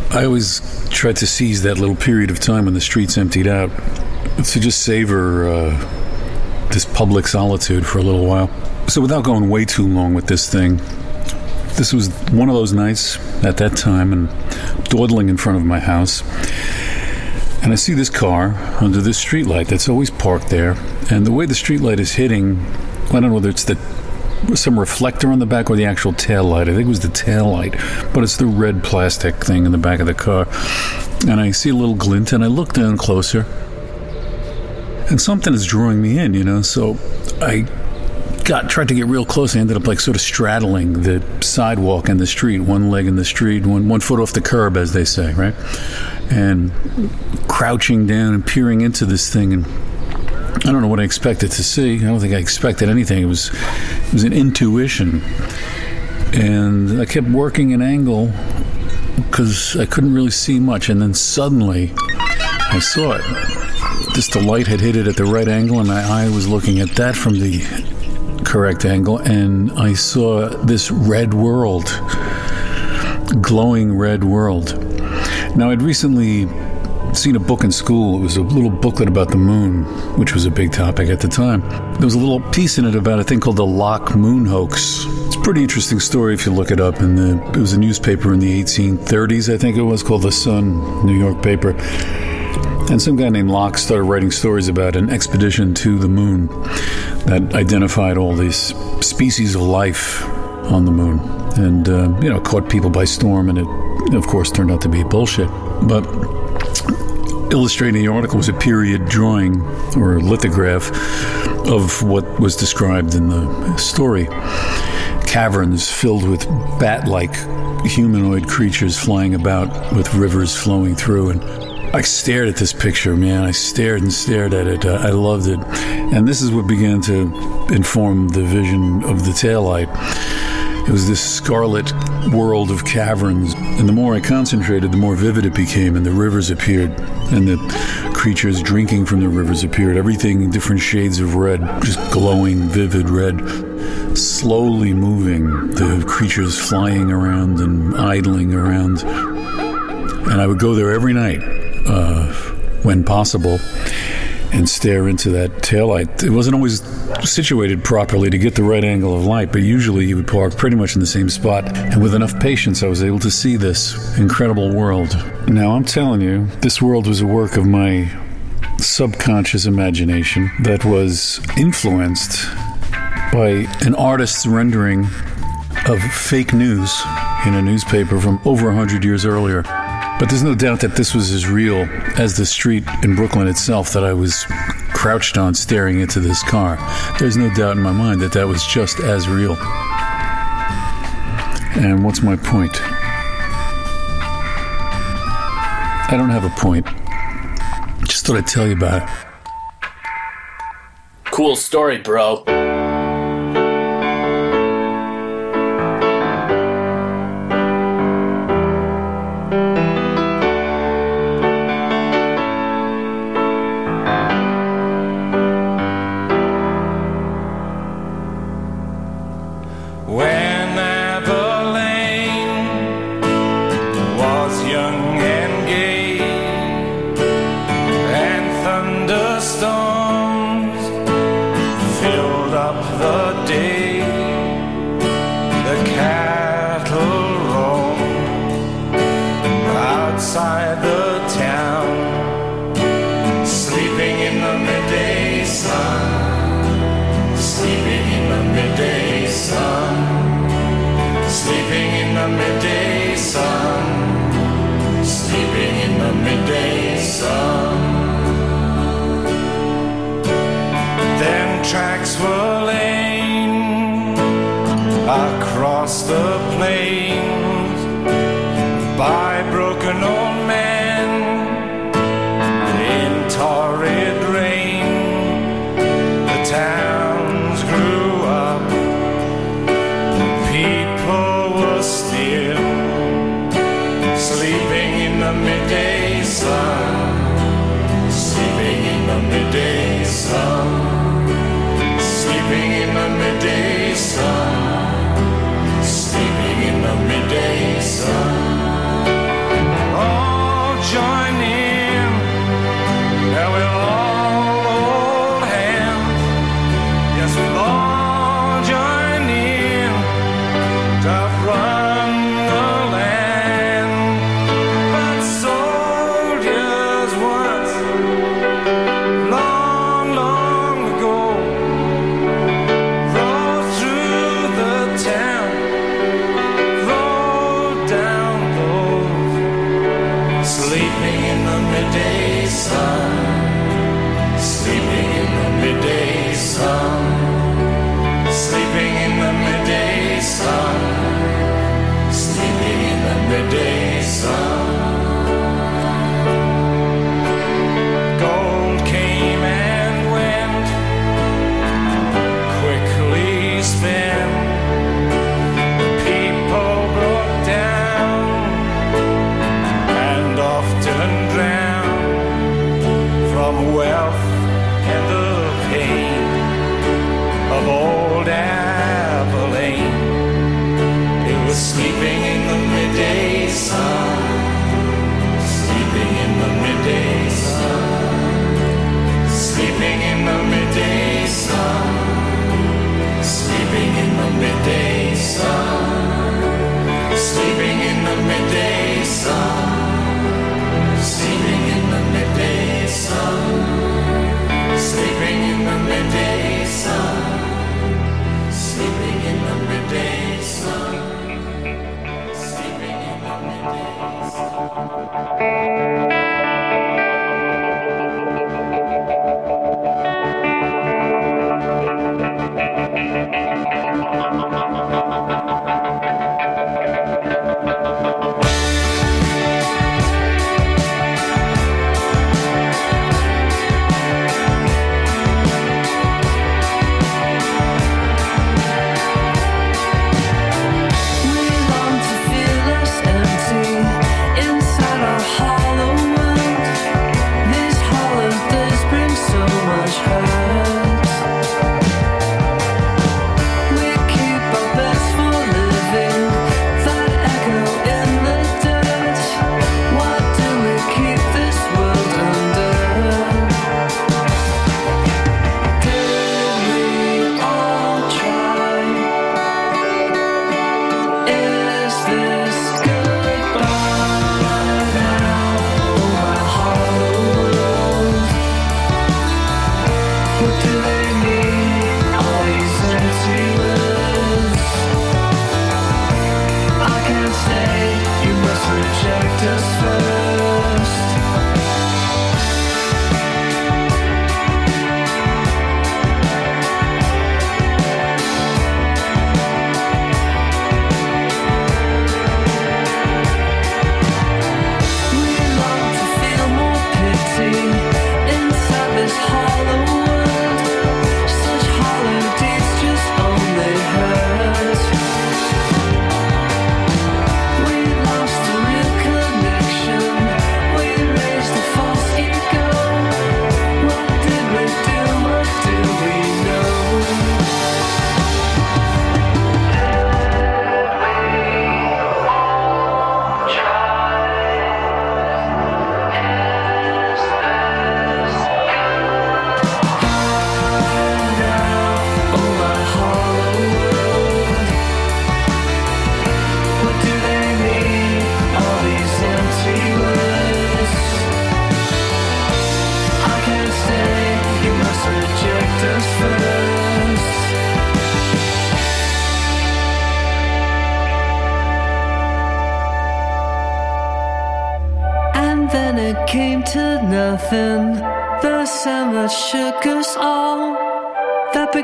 I always tried to seize that little period of time when the streets emptied out to just savor uh, this public solitude for a little while. So, without going way too long with this thing, this was one of those nights at that time and dawdling in front of my house. And I see this car under this streetlight that's always parked there. And the way the streetlight is hitting, I don't know whether it's the some reflector on the back or the actual tail light. I think it was the tail light, but it's the red plastic thing in the back of the car. And I see a little glint, and I look down closer, and something is drawing me in, you know. So I got tried to get real close. I ended up like sort of straddling the sidewalk and the street, one leg in the street, one one foot off the curb, as they say, right? And crouching down and peering into this thing and I don't know what I expected to see. I don't think I expected anything. It was it was an intuition, and I kept working an angle because I couldn't really see much. And then suddenly, I saw it. Just the light had hit it at the right angle, and my eye was looking at that from the correct angle, and I saw this red world, glowing red world. Now, I'd recently seen a book in school. It was a little booklet about the moon, which was a big topic at the time. There was a little piece in it about a thing called the Locke Moon hoax. It's a pretty interesting story if you look it up. And it was a newspaper in the 1830s, I think it was, called the Sun, New York paper. And some guy named Locke started writing stories about an expedition to the moon. That identified all these species of life on the moon, and uh, you know, caught people by storm, and it, of course, turned out to be bullshit. But illustrating the article was a period drawing or lithograph of what was described in the story caverns filled with bat like humanoid creatures flying about with rivers flowing through. And I stared at this picture, man. I stared and stared at it. Uh, I loved it. And this is what began to inform the vision of the taillight. It was this scarlet world of caverns. And the more I concentrated, the more vivid it became, and the rivers appeared, and the creatures drinking from the rivers appeared. Everything different shades of red, just glowing, vivid red, slowly moving. The creatures flying around and idling around. And I would go there every night uh, when possible and stare into that taillight. It wasn't always situated properly to get the right angle of light, but usually you would park pretty much in the same spot. And with enough patience, I was able to see this incredible world. Now, I'm telling you, this world was a work of my subconscious imagination that was influenced by an artist's rendering of fake news in a newspaper from over 100 years earlier. But there's no doubt that this was as real as the street in Brooklyn itself that I was crouched on staring into this car. There's no doubt in my mind that that was just as real. And what's my point? I don't have a point. Just thought I'd tell you about it. Cool story, bro.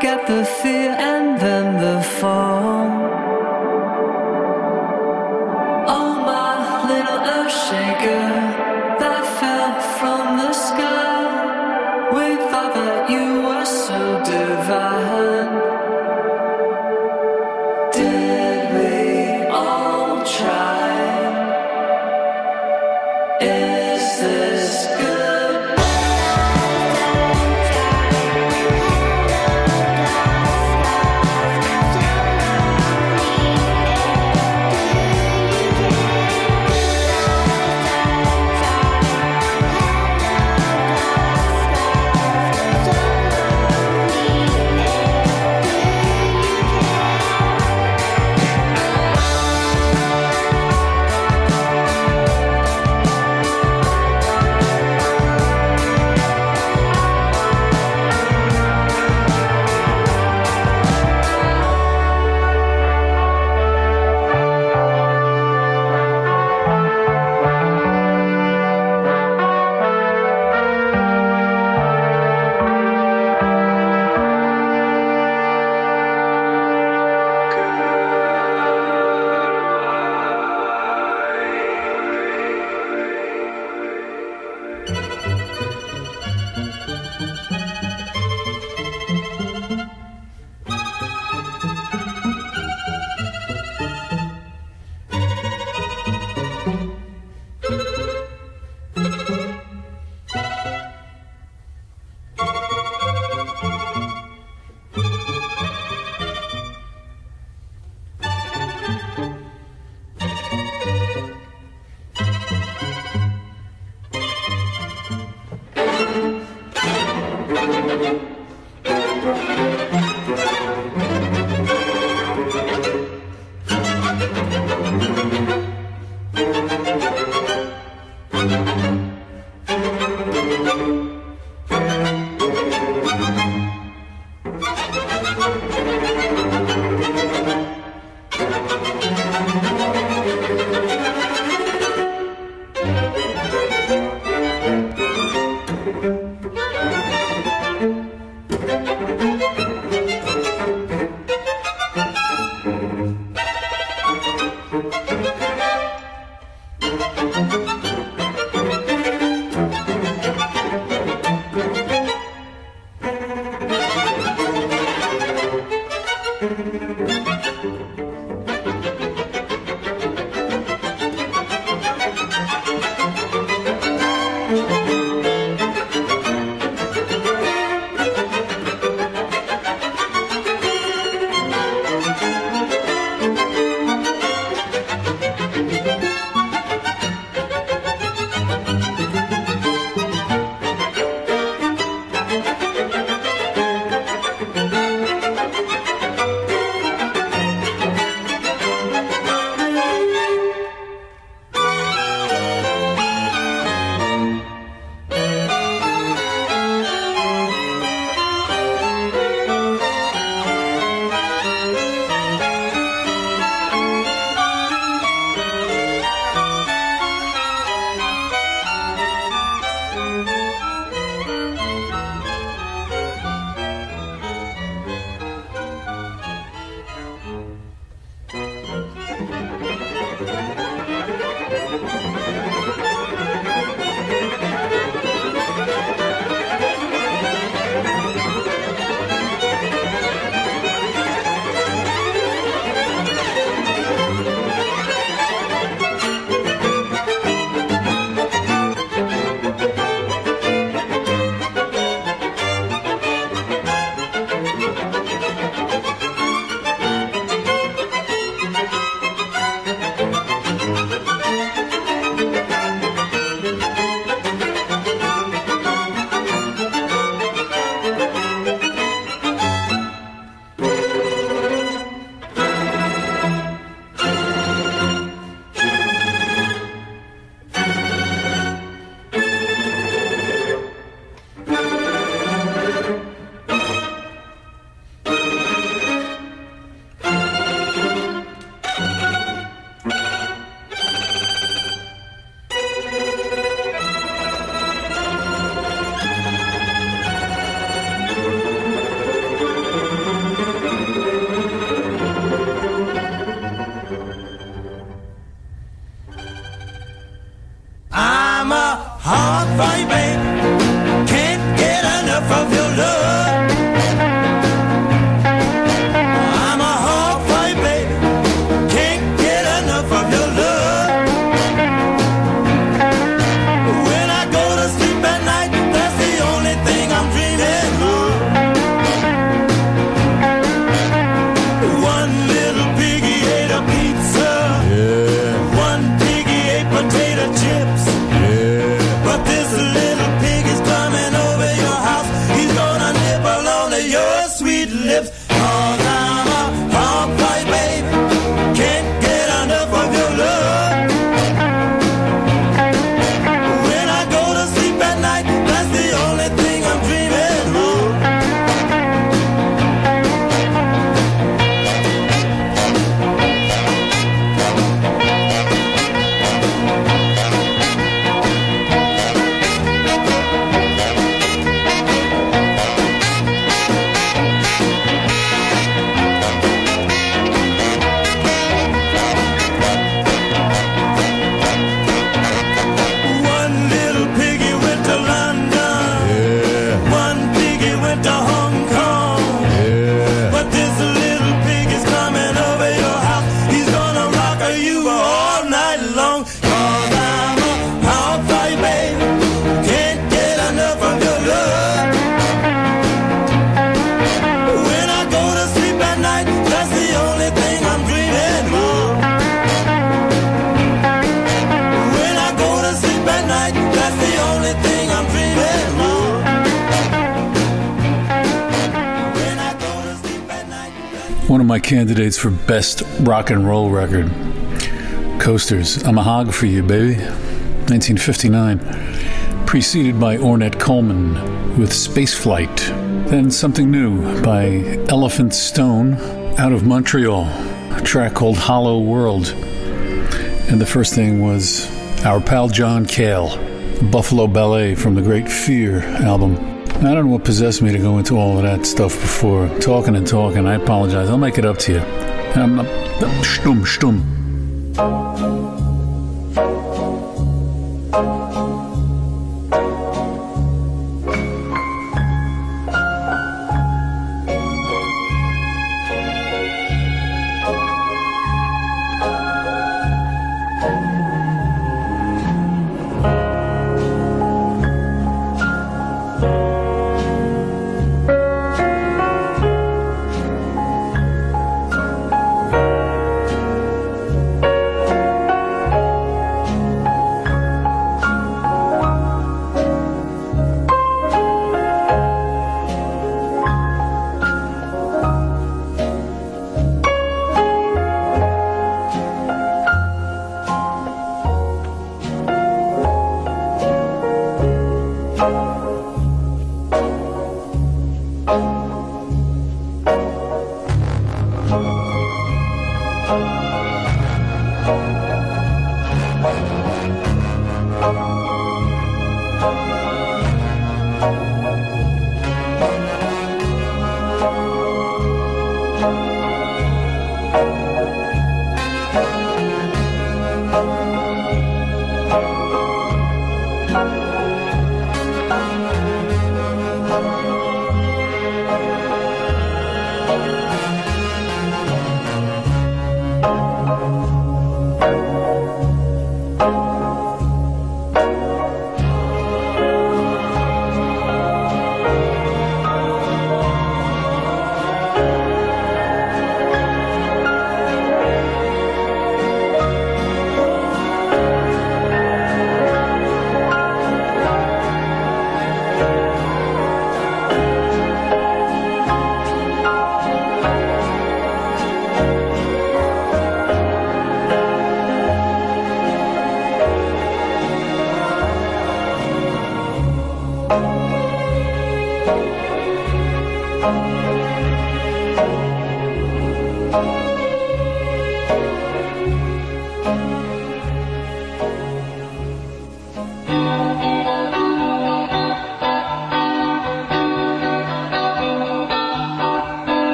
Begat the fear rock and roll record. Coasters, I'm a hog for you, baby. 1959. Preceded by Ornette Coleman with Spaceflight. Then something new by Elephant Stone out of Montreal, a track called Hollow World. And the first thing was our pal John Cale, Buffalo Ballet from the Great Fear album. I don't know what possessed me to go into all of that stuff before talking and talking. I apologize. I'll make it up to you. Stumm, stumm.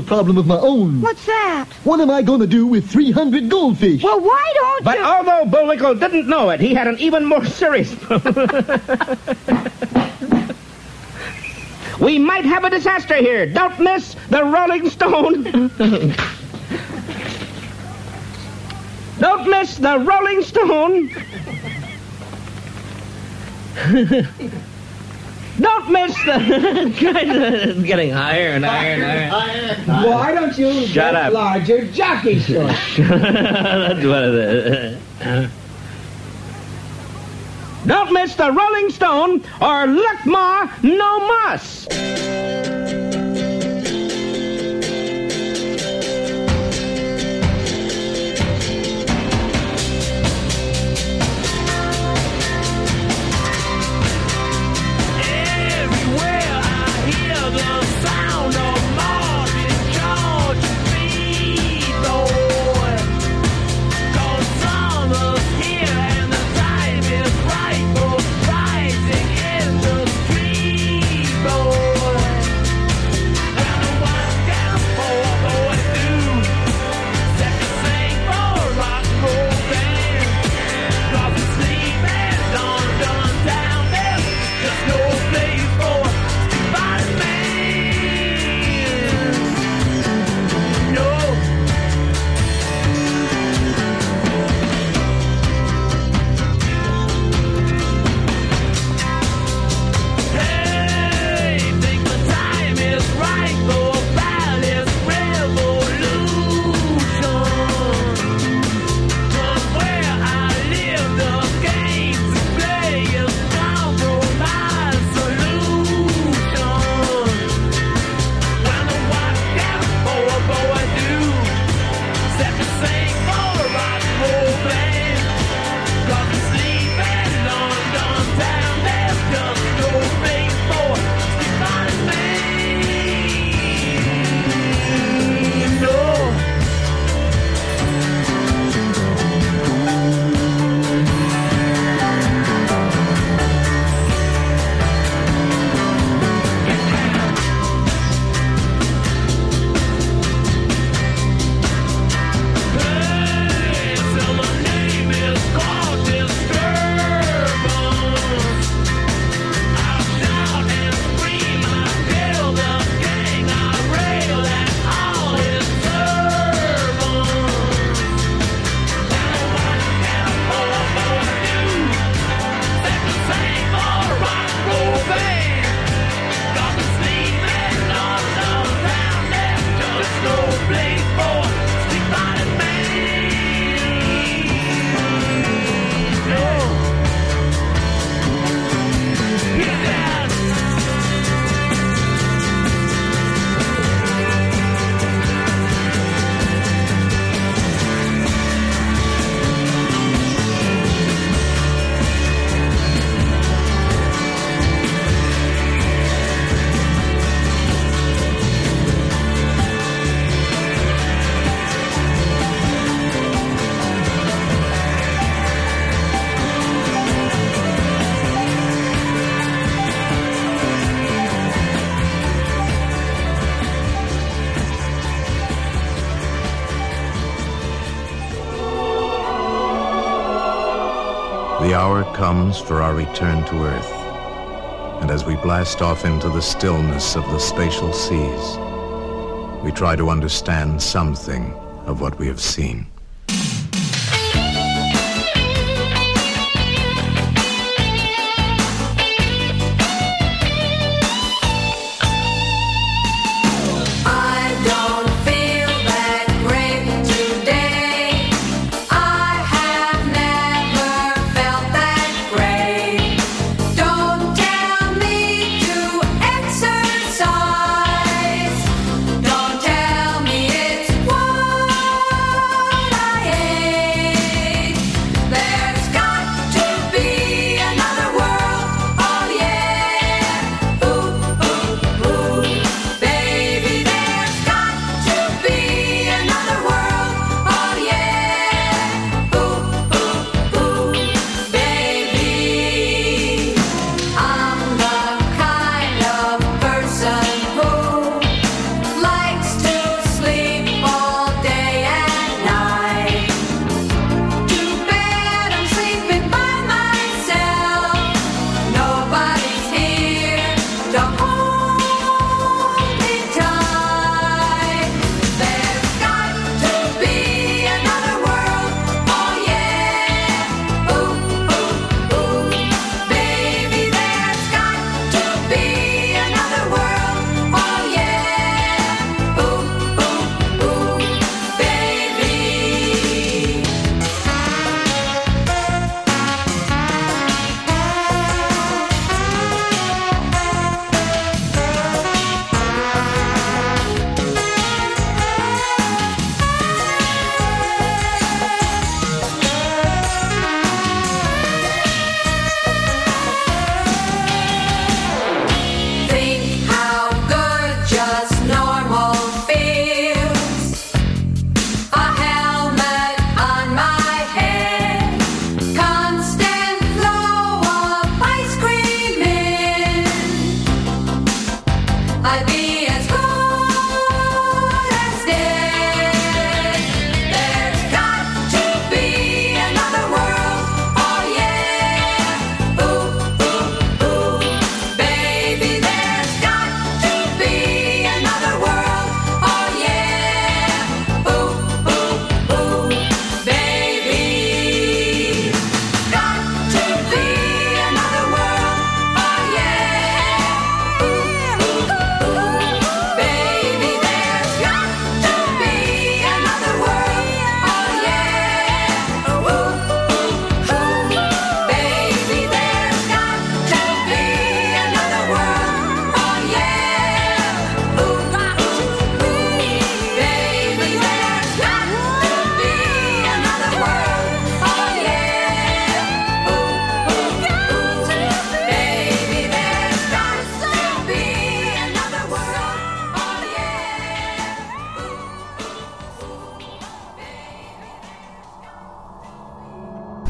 Little problem of my own. What's that? What am I going to do with 300 goldfish? Well, why don't But you? although Bullwinkle didn't know it, he had an even more serious [LAUGHS] We might have a disaster here. Don't miss the Rolling Stone. [LAUGHS] Don't miss the Rolling Stone. [LAUGHS] Don't miss the. [LAUGHS] it's getting higher and higher and higher. Why don't you Shut get up. larger jockey [LAUGHS] shorts? That's what it is. Don't miss the Rolling Stone or Look Ma No Muss. Comes for our return to Earth. And as we blast off into the stillness of the spatial seas, we try to understand something of what we have seen.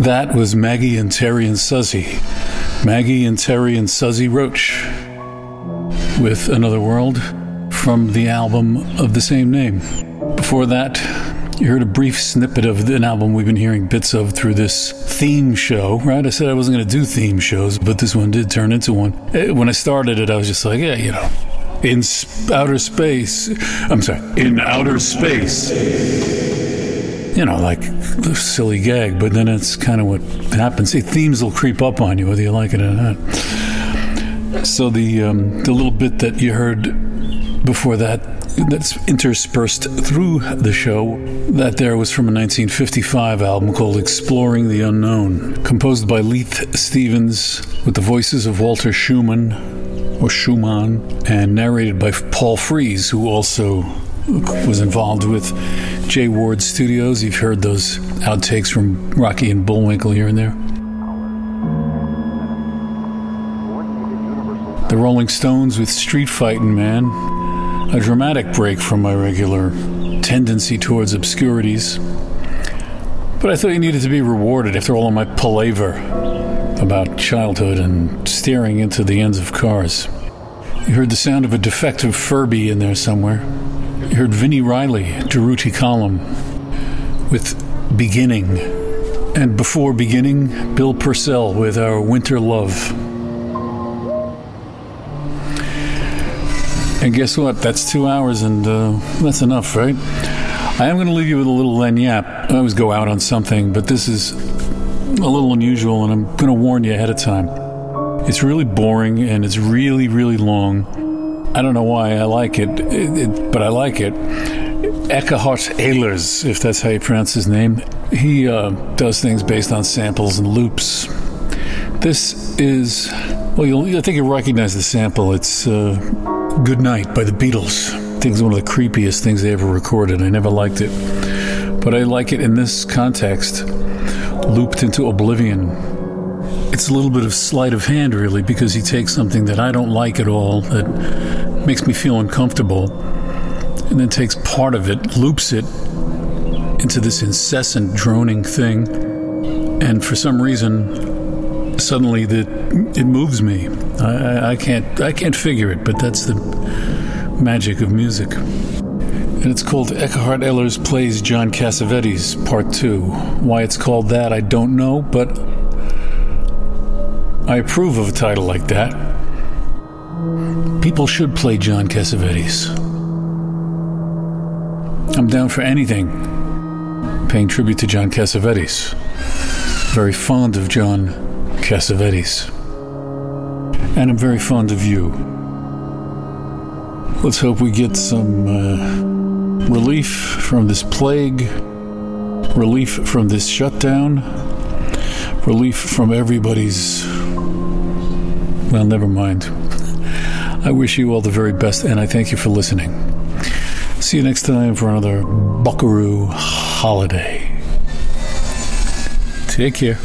That was Maggie and Terre and Suzzy. Maggie and Terre and Suzzy Roche with Another World from the album of the same name. Before that, you heard a brief snippet of an album we've been hearing bits of through this theme show, right? I said I wasn't going to do theme shows, but this one did turn into one. Eh, When I started it, I was just like, yeah, you know, in outer space. I'm sorry, in outer space. You know, like silly gag, but then it's kind of what happens. See, themes will creep up on you whether you like it or not. So the um, the little bit that you heard before that that's interspersed through the show that there was from a 1955 album called Exploring the Unknown, composed by Leith Stevens with the voices of Walter Schumann or Schumann and narrated by Paul Frees, who also was involved with Jay Ward Studios. You've heard those outtakes from Rocky and Bullwinkle here and there. The Rolling Stones with Street Fightin' Man, a dramatic break from my regular tendency towards obscurities. But I thought you needed to be rewarded after all of my palaver about childhood and staring into the ends of cars. You heard the sound of a defective Furby in there somewhere. Heard Vini Reilly, Durutti Column, with Beginning. And before beginning, Bill Pursell with Our Winter Love. And guess what? That's two hours, and uh, that's enough, right? I am going to leave you with a little lagniappe. I always go out on something, but this is a little unusual, and I'm going to warn you ahead of time. It's really boring, and it's really, really long. I don't know why I like it, it, it but I like it. Eckhart Ehlers, if that's how you pronounce his name, he uh, does things based on samples and loops. This is, well, I think you'll recognize the sample. It's uh, Good Night by the Beatles. I think it's one of the creepiest things they ever recorded. I never liked it. But I like it in this context, looped into oblivion. It's a little bit of sleight of hand, really, because he takes something that I don't like at all, that makes me feel uncomfortable, and then takes part of it, loops it into this incessant droning thing. And for some reason, suddenly the, it moves me. I, I, can't I can't figure it, but that's the magic of music. And it's called Eckhart Ehlers Plays John Cassavetes Part 2. Why it's called that, I don't know, but I approve of a title like that. People should play John Cassavetes. I'm down for anything paying tribute to John Cassavetes. Very fond of John Cassavetes. And I'm very fond of you. Let's hope we get some uh, relief from this plague, relief from this shutdown, relief from everybody's. Well, never mind. I wish you all the very best, and I thank you for listening. See you next time for another Buckaroo holiday. Take care.